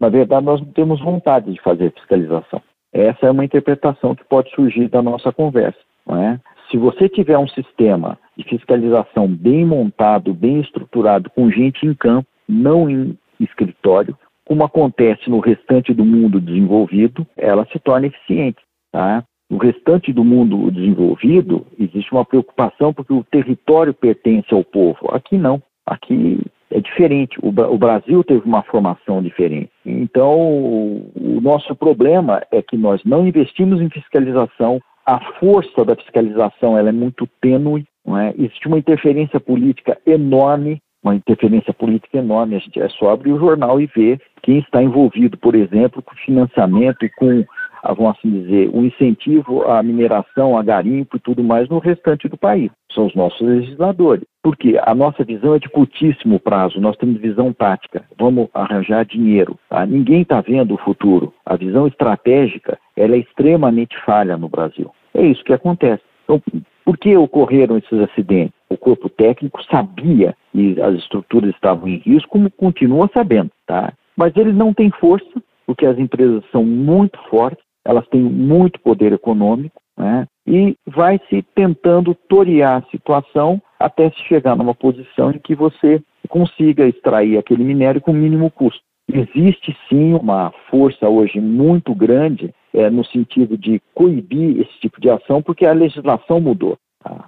na verdade, nós não temos vontade de fazer fiscalização. Essa é uma interpretação que pode surgir da nossa conversa. Não é? Se você tiver um sistema de fiscalização bem montado, bem estruturado, com gente em campo, não em escritório, como acontece no restante do mundo desenvolvido, ela se torna eficiente. Tá? No restante do mundo desenvolvido, existe uma preocupação porque o território pertence ao povo. Aqui não. Aqui é diferente. O, o, Brasil teve uma formação diferente. Então, o, nosso problema é que nós não investimos em fiscalização. A força da fiscalização ela é muito tênue. É? Existe uma interferência política enorme uma interferência política enorme. A gente é só abrir o jornal e ver quem está envolvido, por exemplo, com financiamento e com vamos assim dizer, o incentivo à mineração, a garimpo e tudo mais no restante do país. São os nossos legisladores. Porque a nossa visão é de curtíssimo prazo, nós temos visão tática. Vamos arranjar dinheiro. Tá? Ninguém está vendo o futuro. A visão estratégica ela é extremamente falha no Brasil. É isso que acontece. Então, por que ocorreram esses acidentes? O corpo técnico sabia que as estruturas estavam em risco, como continua sabendo, tá? Mas ele não tem força, porque as empresas são muito fortes, elas têm muito poder econômico, né? e vai se tentando torear a situação até se chegar numa posição em que você consiga extrair aquele minério com mínimo custo. Existe sim uma força hoje muito grande é, no sentido de coibir esse tipo de ação, porque a legislação mudou.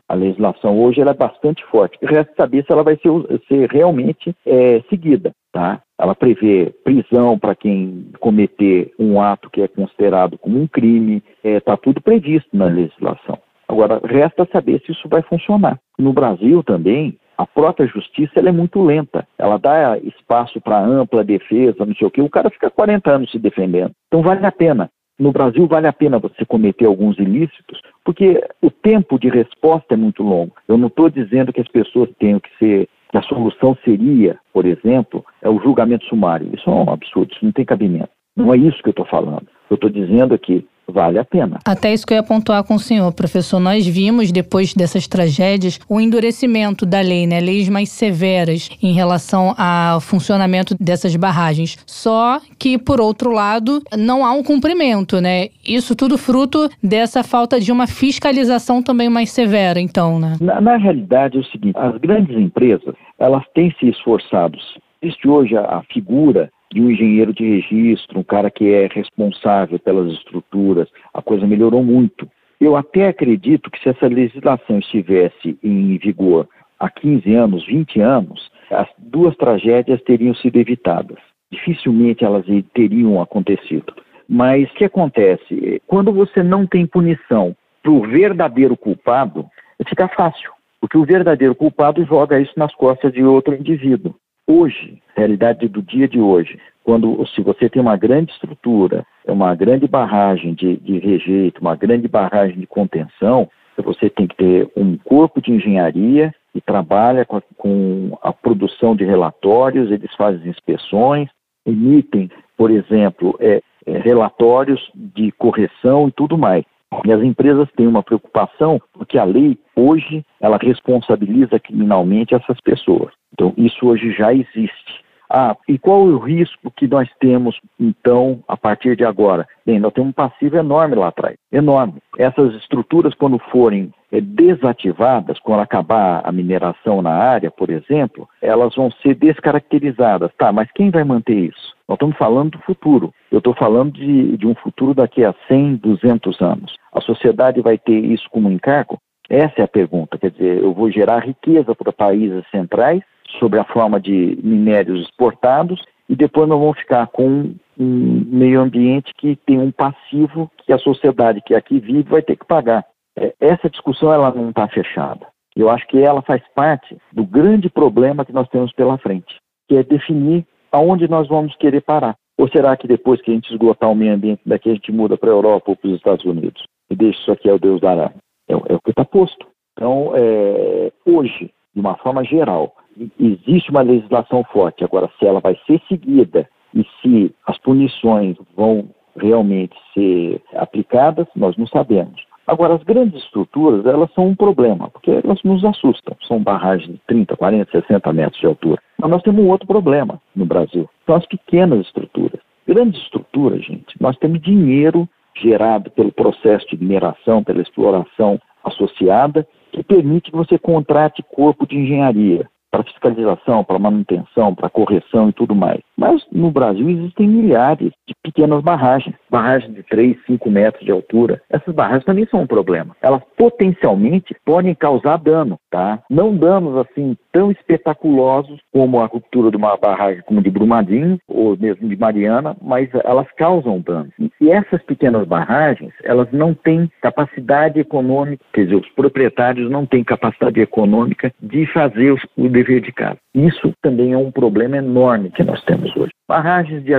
A legislação hoje é bastante forte. Resta saber se ela vai ser, ser realmente é, seguida. Tá? Ela prevê prisão para quem cometer um ato que é considerado como um crime, está é, tá tudo previsto na legislação. Agora, resta saber se isso vai funcionar. No Brasil também, a própria justiça é muito lenta. Ela dá espaço para ampla defesa, não sei o quê. O cara fica 40 anos se defendendo. Então vale a pena. No Brasil vale a pena você cometer alguns ilícitos, porque o tempo de resposta é muito longo. Eu não estou dizendo que as pessoas tenham que ser que a solução seria, por exemplo, é o julgamento sumário. Isso é um absurdo, isso não tem cabimento. Não é isso que eu estou falando. Eu estou dizendo aqui vale a pena. Até isso que eu ia pontuar com o senhor, professor. Nós vimos, depois dessas tragédias, o endurecimento da lei, né? Leis mais severas em relação ao funcionamento dessas barragens. Só que, por outro lado, não há um cumprimento, né? Isso tudo fruto dessa falta de uma fiscalização também mais severa, então, né? Na, na realidade é o seguinte, as grandes empresas, elas têm se esforçado. Existe hoje a, a figura de um engenheiro de registro, um cara que é responsável pelas estruturas, a coisa melhorou muito. Eu até acredito que se essa legislação estivesse em vigor há 15 anos, 20 anos, as duas tragédias teriam sido evitadas. Dificilmente elas teriam acontecido. Mas o que acontece? Quando você não tem punição para o verdadeiro culpado, fica fácil. Porque o verdadeiro culpado joga isso nas costas de outro indivíduo. Hoje, realidade do dia de hoje, quando se você tem uma grande estrutura, uma grande barragem de, de rejeito, uma grande barragem de contenção, você tem que ter um corpo de engenharia que trabalha com a, com a produção de relatórios, eles fazem inspeções, emitem, por exemplo, é, é, relatórios de correção e tudo mais. E as empresas têm uma preocupação porque a lei hoje ela responsabiliza criminalmente essas pessoas. Então isso hoje já existe. Ah, e qual o risco que nós temos, então, a partir de agora? Bem, nós temos um passivo enorme lá atrás, enorme. Essas estruturas, quando forem é, desativadas, quando acabar a mineração na área, por exemplo, elas vão ser descaracterizadas. Tá, mas quem vai manter isso? Nós estamos falando do futuro. Eu estou falando de, de um futuro daqui a 100, 200 anos. A sociedade vai ter isso como encargo? Essa é a pergunta. Quer dizer, eu vou gerar riqueza para países centrais sobre a forma de minérios exportados e depois nós vamos ficar com um meio ambiente que tem um passivo que a sociedade que aqui vive vai ter que pagar. É, essa discussão ela não está fechada. Eu acho que ela faz parte do grande problema que nós temos pela frente, que é definir aonde nós vamos querer parar. Ou será que depois que a gente esgotar o meio ambiente daqui a gente muda para a Europa ou para os Estados Unidos e deixa isso aqui ao Deus dará? É, é o que está posto. Então, é, hoje, de uma forma geral, existe uma legislação forte. Agora, se ela vai ser seguida e se as punições vão realmente ser aplicadas, nós não sabemos. Agora, as grandes estruturas, elas são um problema, porque elas nos assustam. São barragens de 30, 40, 60 metros de altura. Mas nós temos um outro problema no Brasil. São as pequenas estruturas. Grandes estruturas, gente, nós temos dinheiro gerado pelo processo de mineração, pela exploração associada, que permite que você contrate corpo de engenharia para fiscalização, para manutenção, para correção e tudo mais. Mas no Brasil existem milhares de pequenas barragens, barragens de 3, 5 metros de altura. Essas barragens também são um problema. Elas potencialmente podem causar dano, tá? Não danos assim tão espetaculosos como a ruptura de uma barragem como de Brumadinho ou mesmo de Mariana, mas elas causam dano. E essas pequenas barragens, elas não têm capacidade econômica, quer dizer, os proprietários não têm capacidade econômica de fazer o dever de casa. Isso também é um problema enorme que nós temos hoje. Barragens de,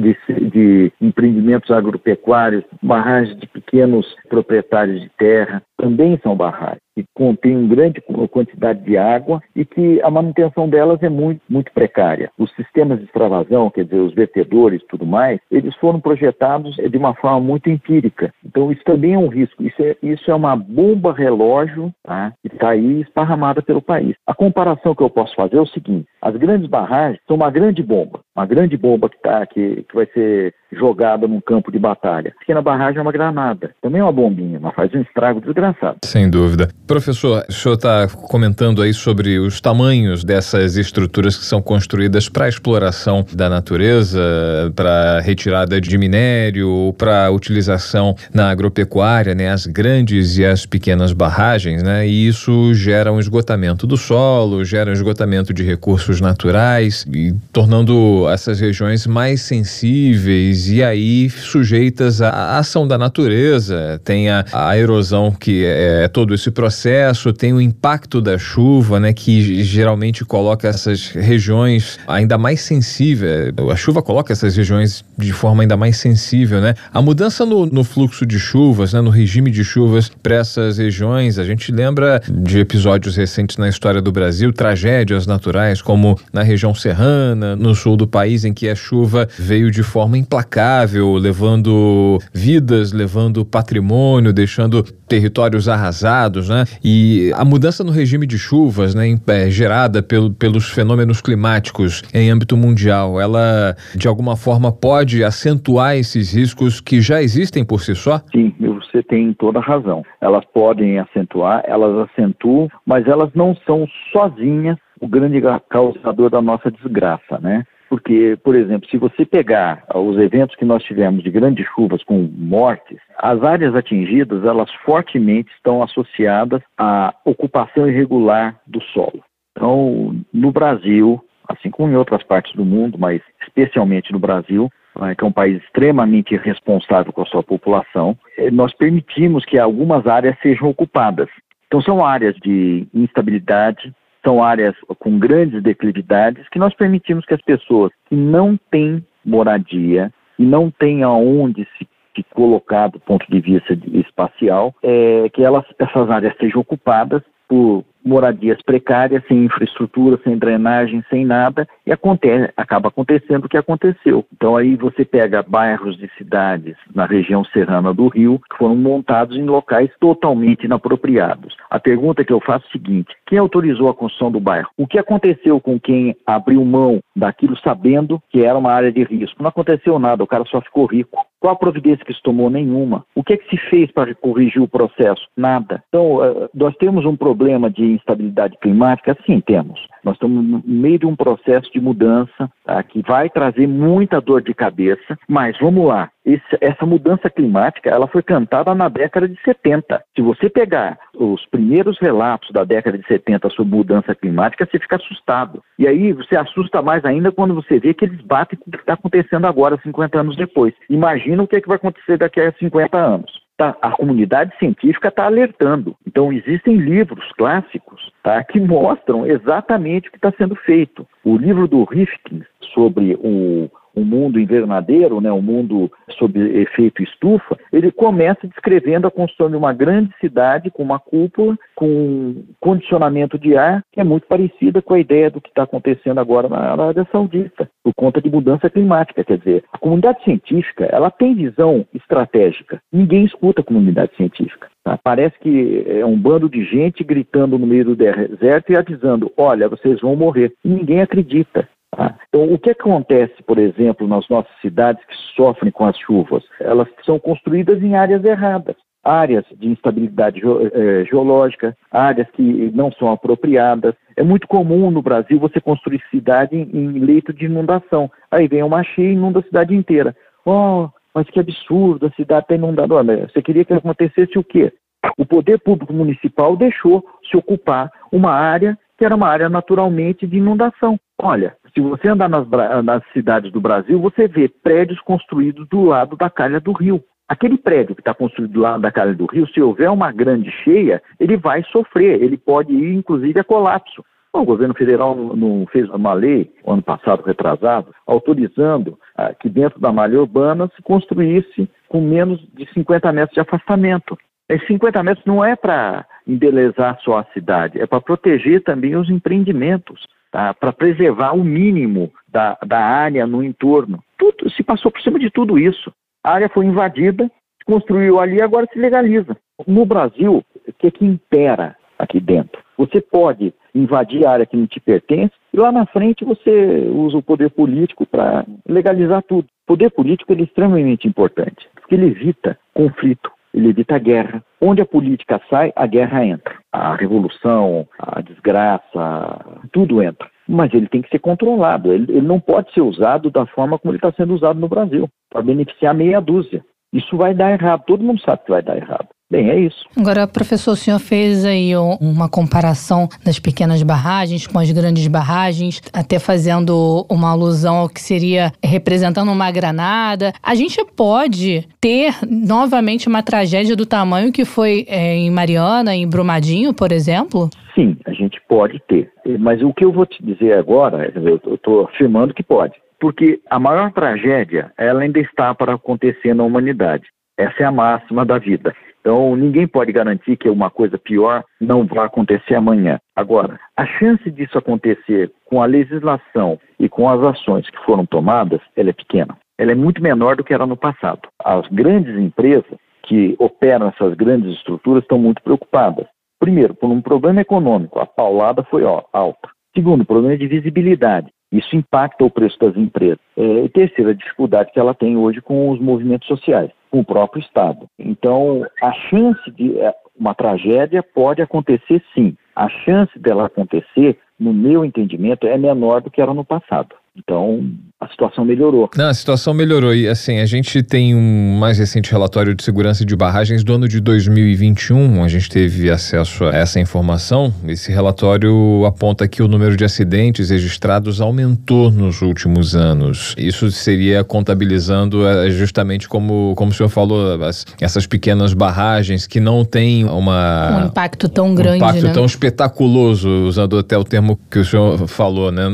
de, de empreendimentos agropecuários, barragens de pequenos proprietários de terra, também são barragens que contêm uma grande quantidade de água e que a manutenção delas é muito, muito precária. Os sistemas de extravasão, quer dizer, os vertedores e tudo mais, eles foram projetados de uma forma muito empírica. Então, isso também é um risco. Isso é, isso é uma bomba relógio tá, que está aí esparramada pelo país. A comparação que eu posso fazer é o seguinte: as grandes barragens são uma grande bomba, uma grande bomba que, tá, que, que vai ser jogada num campo de batalha. A pequena barragem é uma granada, também é uma bombinha, mas faz um estrago desgraçado. Sem dúvida. Professor, o senhor está comentando aí sobre os tamanhos dessas estruturas que são construídas para exploração da natureza, para retirada de minério, para utilização na agropecuária, né, as grandes e as pequenas barragens, né, e isso gera um esgotamento do solo, gera um esgotamento de recursos naturais, e tornando essas regiões mais sensíveis e aí sujeitas à ação da natureza, tem a, a erosão que é, é todo esse processo, tem o impacto da chuva, né, que geralmente coloca essas regiões ainda mais sensíveis. A chuva coloca essas regiões de forma ainda mais sensível, né? A mudança no, no fluxo de chuvas, né, no regime de chuvas para essas regiões, a gente lembra de episódios recentes na história do Brasil, tragédias naturais, como na região serrana, no sul do país, em que a chuva veio de forma implacável, levando vidas, levando patrimônio, deixando territórios arrasados, né? E a mudança no regime de chuvas, né, é, gerada pelo, pelos fenômenos climáticos em âmbito mundial, ela de alguma forma pode acentuar esses riscos que já existem por si só? Sim, você tem toda a razão. Elas podem acentuar, elas acentuam, mas elas não são sozinhas o grande causador da nossa desgraça, né? Porque, por exemplo, se você pegar os eventos que nós tivemos de grandes chuvas com mortes, as áreas atingidas, elas fortemente estão associadas à ocupação irregular do solo. Então, no Brasil, assim como em outras partes do mundo, mas especialmente no Brasil, né, que é um país extremamente responsável com a sua população, eh, nós permitimos que algumas áreas sejam ocupadas. Então são áreas de instabilidade, são áreas com grandes declividades que nós permitimos que as pessoas que não têm moradia e não têm aonde se colocar do ponto de vista espacial, é, que elas, essas áreas sejam ocupadas por moradias precárias, sem infraestrutura, sem drenagem, sem nada, e acontece, acaba acontecendo o que aconteceu. Então aí você pega bairros de cidades na região serrana do Rio que foram montados em locais totalmente inapropriados. A pergunta que eu faço é a seguinte: quem autorizou a construção do bairro? O que aconteceu com quem abriu mão daquilo sabendo que era uma área de risco? Não aconteceu nada, o cara só ficou rico. Qual a providência que se tomou? Nenhuma. O que é que se fez para corrigir o processo? Nada. Então, eh, nós temos um problema de instabilidade climática? Sim, temos. Nós estamos no meio de um processo de mudança tá, que vai trazer muita dor de cabeça, mas vamos lá. Esse, essa mudança climática ela foi cantada na década de 70. Se você pegar os primeiros relatos da década de 70 sobre mudança climática, você fica assustado. E aí você assusta mais ainda quando você vê que eles batem com o que está acontecendo agora, 50 anos depois. Imagina o que, é que vai acontecer daqui a 50 anos. Tá, a comunidade científica está alertando. Então, existem livros clássicos tá, que mostram exatamente o que está sendo feito. O livro do Rifkin sobre o um mundo invernadeiro, né, um mundo sob efeito estufa, ele começa descrevendo a construção de uma grande cidade com uma cúpula, com condicionamento de ar, que é muito parecida com a ideia do que está acontecendo agora na Arábia Saudita, por conta de mudança climática. Quer dizer, a comunidade científica ela tem visão estratégica. Ninguém escuta a comunidade científica. Tá? Parece que é um bando de gente gritando no meio do deserto e avisando: olha, vocês vão morrer. E ninguém acredita. Então, o que acontece, por exemplo, nas nossas cidades que sofrem com as chuvas? Elas são construídas em áreas erradas áreas de instabilidade eh, geológica, áreas que não são apropriadas. É muito comum no Brasil você construir cidade em, leito de inundação. Aí vem uma cheia e inunda a cidade inteira. Oh, mas que absurdo, a cidade está inundada. Olha, você queria que acontecesse o quê? O poder público municipal deixou se ocupar uma área que era uma área naturalmente de inundação. Olha, se você andar nas, nas cidades do Brasil, você vê prédios construídos do lado da calha do rio. Aquele prédio que está construído do lado da calha do rio, se houver uma grande cheia, ele vai sofrer, ele pode ir inclusive a colapso. O governo federal não fez uma lei, ano passado retrasado, autorizando ah, que dentro da malha urbana se construísse com menos de 50 metros de afastamento. Esses 50 metros não é para embelezar só a cidade, é para proteger também os empreendimentos tá? para preservar o mínimo da, da área no entorno. Tudo se passou por cima de tudo isso. A área foi invadida, construiu ali, agora se legaliza. No Brasil, o que, é que impera aqui dentro? Você pode invadir a área que não te pertence e lá na frente você usa o poder político para legalizar tudo. O poder político é extremamente importante, porque ele evita conflito, ele evita a guerra. Onde a política sai, a guerra entra. A revolução, a desgraça, tudo entra. Mas ele tem que ser controlado. Ele, ele não pode ser usado da forma como ele está sendo usado no Brasil, para beneficiar meia dúzia. Isso vai dar errado. Todo mundo sabe que vai dar errado. Bem, é isso. Agora, professor, o senhor fez aí uma comparação das pequenas barragens com as grandes barragens, até fazendo uma alusão ao que seria representando uma granada. A gente pode ter novamente uma tragédia do tamanho que foi é, em Mariana, em Brumadinho, por exemplo? Sim, a gente pode ter. Mas o que eu vou te dizer agora, eu estou afirmando que pode. Porque a maior tragédia, ela ainda está para acontecer na humanidade. Essa é a máxima da vida. Então, ninguém pode garantir que uma coisa pior não vai acontecer amanhã. Agora, a chance disso acontecer com a legislação e com as ações que foram tomadas, ela é pequena. Ela é muito menor do que era no passado. As grandes empresas que operam essas grandes estruturas estão muito preocupadas. Primeiro, por um problema econômico, a paulada foi alta. Segundo, problema de visibilidade. Isso impacta o preço das empresas. É, e terceira, a dificuldade que ela tem hoje com os movimentos sociais, o próprio Estado. Então, a chance de é, uma tragédia pode acontecer sim. A chance dela acontecer, no meu entendimento, é menor do que era no passado. Então, a situação melhorou. Não, a situação melhorou. E assim, a gente tem um mais recente relatório de segurança de barragens do ano de 2021. A gente teve acesso a essa informação. Esse relatório aponta que o número de acidentes registrados aumentou nos últimos anos. Isso seria contabilizando é, justamente como, como o senhor falou, as, essas pequenas barragens que não têm uma. Um impacto tão grande. Um impacto né? tão espetaculoso, usando até o termo que o senhor falou, né?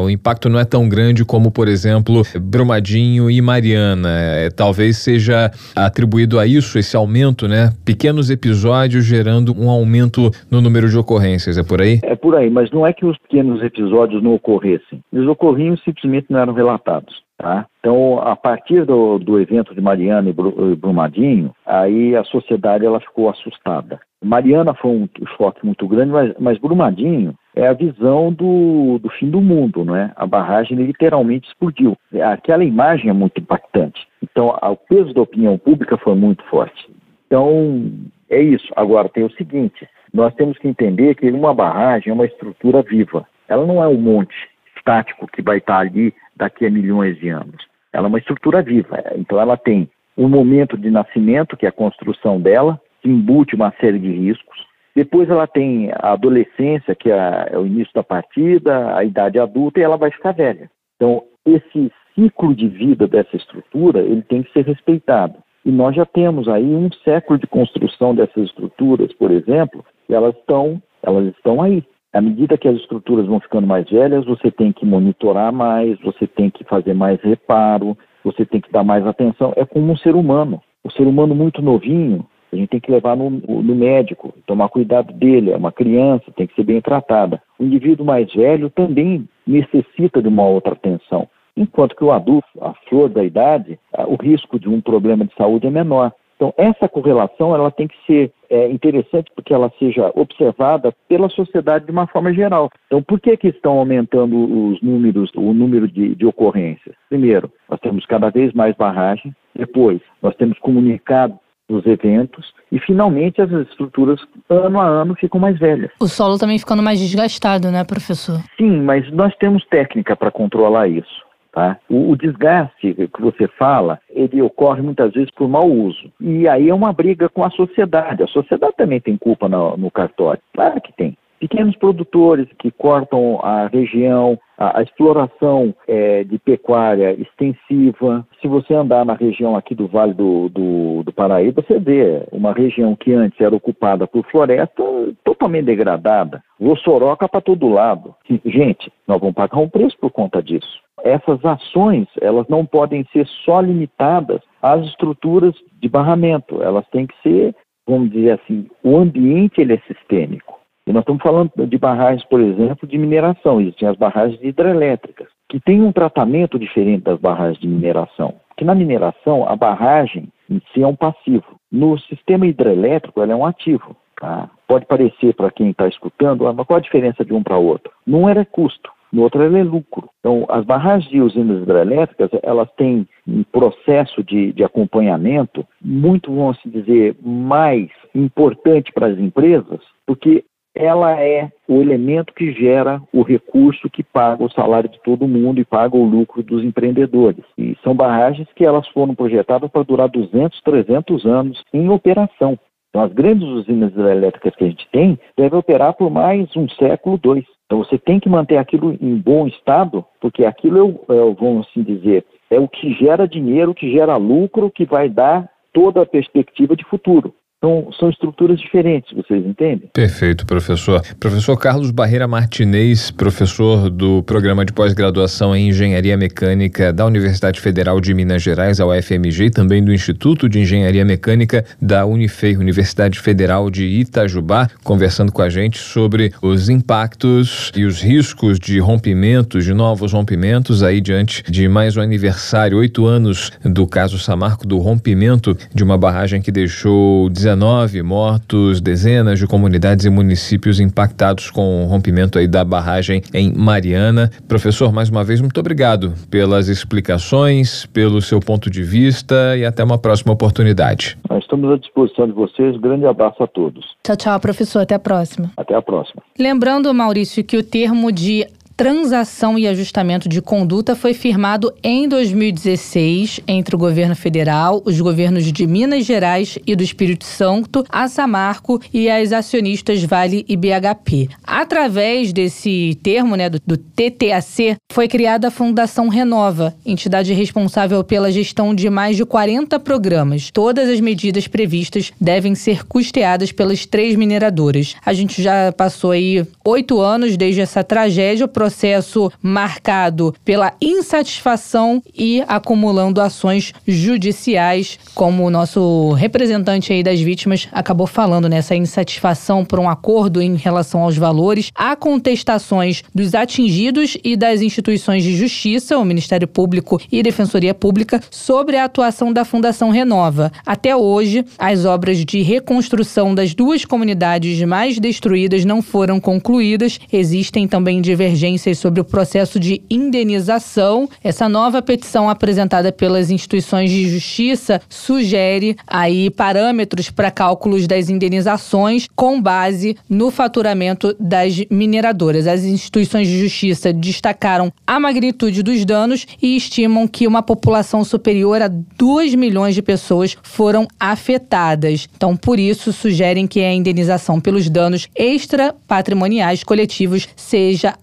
O impacto não é tão grande como, por exemplo, Brumadinho e Mariana. É, talvez seja atribuído a isso, esse aumento, né? Pequenos episódios gerando um aumento no número de ocorrências, é por aí? É por aí, mas não é que os pequenos episódios não ocorressem. Eles ocorriam simplesmente não eram relatados. Tá? Então, a partir do, do evento de Mariana e Brumadinho, aí a sociedade ela ficou assustada. Mariana foi um choque muito grande, mas, mas Brumadinho é a visão do, do fim do mundo, não é? A barragem literalmente explodiu. Aquela imagem é muito impactante. Então, o peso da opinião pública foi muito forte. Então, é isso. Agora, tem o seguinte: nós temos que entender que uma barragem é uma estrutura viva. Ela não é um monte estático que vai estar ali daqui a milhões de anos. Ela é uma estrutura viva. Então, ela tem um momento de nascimento, que é a construção dela, que embute uma série de riscos. Depois ela tem a adolescência, que é, é o início da partida, a idade adulta, e ela vai ficar velha. Então, esse ciclo de vida dessa estrutura, ele tem que ser respeitado. E nós já temos aí um século de construção dessas estruturas, por exemplo, e elas estão, elas estão aí. À medida que as estruturas vão ficando mais velhas, você tem que monitorar mais, você tem que fazer mais reparo, você tem que dar mais atenção. É como um ser humano. O ser humano muito novinho, a gente tem que levar no, no, médico, tomar cuidado dele, é uma criança, tem que ser bem tratada. O indivíduo mais velho também necessita de uma outra atenção. Enquanto que o adulto, a flor da idade, o risco de um problema de saúde é menor. Então, essa correlação ela tem que ser é, interessante porque ela seja observada pela sociedade de uma forma geral. Então, por que, que estão aumentando os números, o número de, de ocorrências? Primeiro, nós temos cada vez mais barragem. Depois, nós temos comunicado os eventos e finalmente as estruturas ano a ano ficam mais velhas. O solo também ficando mais desgastado, né, professor? Sim, mas nós temos técnica para controlar isso. Tá? O, o, desgaste que você fala, ele ocorre muitas vezes por mau uso. E aí é uma briga com a sociedade. A sociedade também tem culpa no, no cartório. Claro que tem pequenos produtores que cortam a região, a, a exploração é, de pecuária extensiva. Se você andar na região aqui do Vale do, do, do Paraíba, você vê uma região que antes era ocupada por floresta totalmente degradada, vossoroca para todo lado. Gente, nós vamos pagar um preço por conta disso. Essas ações, elas não podem ser só limitadas às estruturas de barramento, elas têm que ser, vamos dizer assim, o ambiente ele é sistêmico. E nós estamos falando de barragens, por exemplo, de mineração. Existem as barragens hidrelétricas, que têm um tratamento diferente das barragens de mineração. Que na mineração, a barragem em si é um passivo. No sistema hidrelétrico, ela é um ativo. Tá? Pode parecer para quem está escutando, ah, mas qual a diferença de um para outro? Num é custo, no outro é lucro. Então, as barragens de usinas hidrelétricas, elas têm um processo de, de acompanhamento muito, vamos dizer, mais importante para as empresas, porque ela é o elemento que gera o recurso que paga o salário de todo mundo e paga o lucro dos empreendedores. E são barragens que elas foram projetadas para durar 200, 300 anos em operação. Então, as grandes usinas hidrelétricas que a gente tem devem operar por mais um século, dois. Então, você tem que manter aquilo em bom estado, porque aquilo, é, é, vamos assim dizer, é o que gera dinheiro, o que gera lucro, que vai dar toda a perspectiva de futuro. Então, são estruturas diferentes, vocês entendem? Perfeito, professor. Professor Carlos Barreira Martinez, professor do programa de pós-graduação em Engenharia Mecânica da Universidade Federal de Minas Gerais, a UFMG, e também do Instituto de Engenharia Mecânica da Unifei, Universidade Federal de Itajubá, conversando com a gente sobre os impactos e os riscos de rompimentos, de novos rompimentos, aí diante de mais um aniversário, oito anos do caso Samarco, do rompimento de uma barragem que deixou 19 19 mortos, dezenas de comunidades e municípios impactados com o rompimento aí da barragem em Mariana. Professor, mais uma vez, muito obrigado pelas explicações, pelo seu ponto de vista e até uma próxima oportunidade. Nós estamos à disposição de vocês. Grande abraço a todos. Tchau, tchau, professor. Até a próxima. Até a próxima. Lembrando, Maurício, que o termo de transação e ajustamento de conduta foi firmado em 2016 entre o governo federal, os governos de Minas Gerais e do Espírito Santo, a Samarco e as acionistas Vale e BHP. Através desse termo, né, do, do TTAC, foi criada a Fundação Renova, entidade responsável pela gestão de mais de 40 programas. Todas as medidas previstas devem ser custeadas pelas três mineradoras. A gente já passou aí oito anos desde essa tragédia, o processo marcado pela insatisfação e acumulando ações judiciais, como o nosso representante aí das vítimas acabou falando, nessa né? insatisfação por um acordo em relação aos valores, há contestações dos atingidos e das instituições de justiça, o Ministério Público e Defensoria Pública, sobre a atuação da Fundação Renova. Até hoje, as obras de reconstrução das duas comunidades mais destruídas não foram concluídas. Existem também divergências sobre o processo de indenização. Essa nova petição apresentada pelas instituições de justiça sugere aí parâmetros para cálculos das indenizações com base no faturamento das mineradoras. As instituições de justiça destacaram a magnitude dos danos e estimam que uma população superior a 2 milhões de pessoas foram afetadas. Então, por isso, sugerem que a indenização pelos danos extra-patrimoniais coletivos seja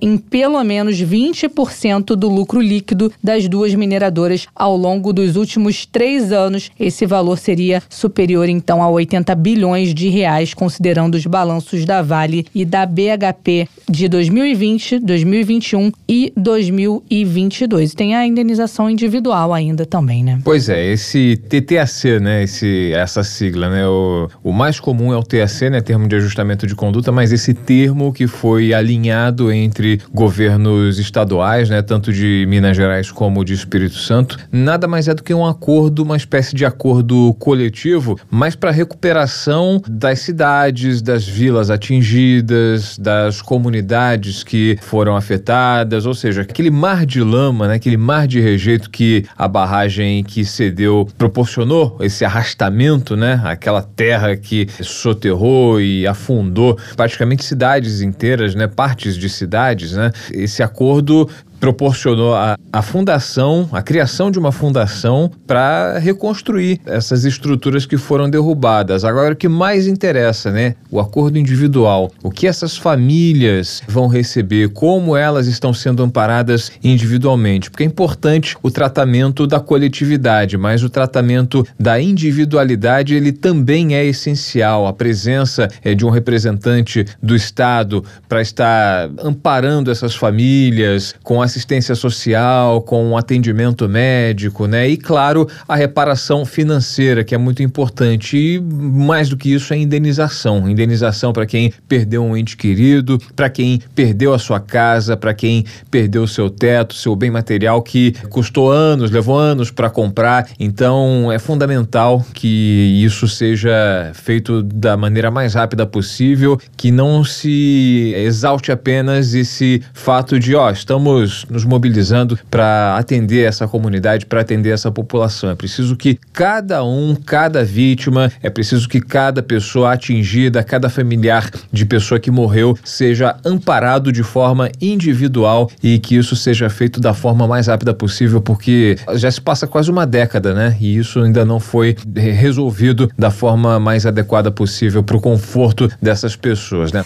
em pelo menos 20% do lucro líquido das duas mineradoras ao longo dos últimos três anos. Esse valor seria superior, então, a 80 bilhões de reais, considerando os balanços da Vale e da BHP de 2020, 2021 e 2022. Tem a indenização individual ainda também, né? Pois é, esse TTAC, né? Esse, essa sigla, né? O, o mais comum é o TAC, né? Termo de ajustamento de conduta, mas esse termo que foi alinhado entre governos estaduais, né? Tanto de Minas Gerais como de Espírito Santo, nada mais é do que um acordo, uma espécie de acordo coletivo, mas para recuperação das cidades, das vilas atingidas, das comunidades que foram afetadas, ou seja, aquele mar de lama, né? Aquele mar de rejeito que a barragem que cedeu proporcionou esse arrastamento, né? Aquela terra que soterrou e afundou praticamente cidades inteiras, né? Partes de cidades, né? Esse acordo proporcionou a, a fundação, a criação de uma fundação para reconstruir essas estruturas que foram derrubadas. Agora, o que mais interessa, né? O acordo individual. O que essas famílias vão receber, como elas estão sendo amparadas individualmente. Porque é importante o tratamento da coletividade, mas o tratamento da individualidade ele também é essencial. A presença é, de um representante do Estado para estar amparando essas famílias com a assistência social, com atendimento médico, né? E claro, a reparação financeira, que é muito importante. E mais do que isso, a indenização. Indenização para quem perdeu um ente querido, para quem perdeu a sua casa, para quem perdeu seu teto, seu bem material que custou anos, levou anos para comprar. Então, é fundamental que isso seja feito da maneira mais rápida possível, que não se exalte apenas esse fato de, ó, estamos nos, mobilizando para atender essa comunidade, para atender essa população. É preciso que cada um, cada vítima, é preciso que cada pessoa atingida, cada familiar de pessoa que morreu seja amparado de forma individual e que isso seja feito da forma mais rápida possível, porque já se passa quase uma década, né? E isso ainda não foi resolvido da forma mais adequada possível para o conforto dessas pessoas, né?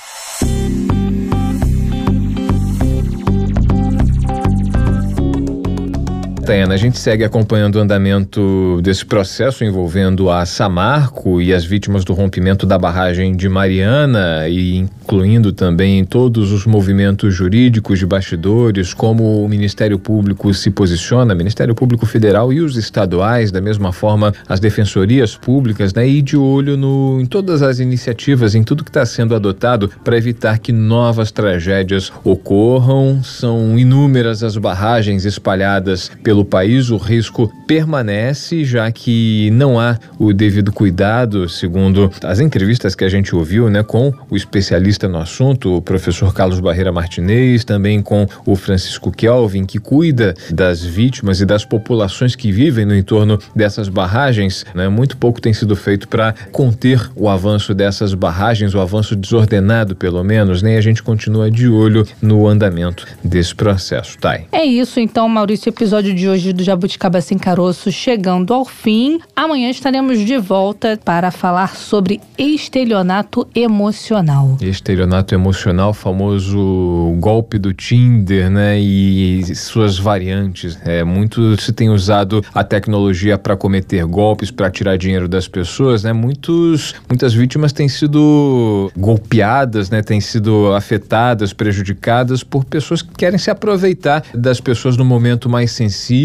Tayana, a gente segue acompanhando o andamento desse processo envolvendo a Samarco e as vítimas do rompimento da barragem de Mariana e incluindo também todos os movimentos jurídicos de bastidores, como o Ministério Público se posiciona, Ministério Público Federal e os estaduais, da mesma forma as defensorias públicas, né, e de olho no, em todas as iniciativas, em tudo que está sendo adotado para evitar que novas tragédias ocorram. São inúmeras as barragens espalhadas pelo pelo país, o risco permanece, já que não há o devido cuidado, segundo as entrevistas que a gente ouviu, né, com o especialista no assunto, o professor Carlos Barreira Martinez, também com o Francisco Kelvin, que cuida das vítimas e das populações que vivem no entorno dessas barragens. Né, muito pouco tem sido feito para conter o avanço dessas barragens, o avanço desordenado, pelo menos, né? E a gente continua de olho no andamento desse processo, Thay. É isso, então, Maurício. Episódio de hoje do Jabuticaba Sem Caroço chegando ao fim. Amanhã estaremos de volta para falar sobre estelionato emocional. Estelionato emocional, famoso golpe do Tinder, né? E suas variantes. É, muito se tem usado a tecnologia para cometer golpes, para tirar dinheiro das pessoas, né? Muitos, muitas vítimas têm sido golpeadas, né? Têm sido afetadas, prejudicadas por pessoas que querem se aproveitar das pessoas no momento mais sensível,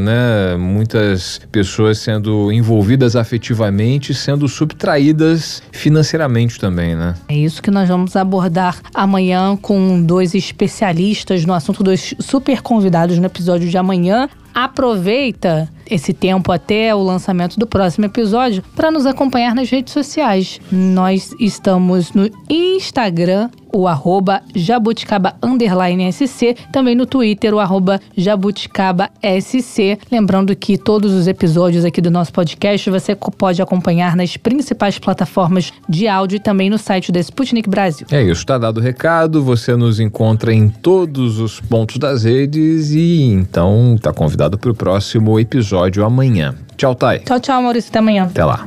né? Muitas pessoas sendo envolvidas afetivamente, sendo subtraídas financeiramente também, né? É isso que nós vamos abordar amanhã com dois especialistas no assunto, dois super convidados no episódio de amanhã. Aproveita esse tempo até o lançamento do próximo episódio para nos acompanhar nas redes sociais. Nós estamos no Instagram, o arroba jabuticaba underline SC, também no Twitter, o arroba jabuticaba SC. Lembrando que todos os episódios aqui do nosso podcast você pode acompanhar nas principais plataformas de áudio e também no site da Sputnik Brasil. É isso, está dado o recado, você nos encontra em todos os pontos das redes e então está convidado para o próximo episódio amanhã. Tchau, Thay. Tchau, tchau, Maurício. Até amanhã. Até lá.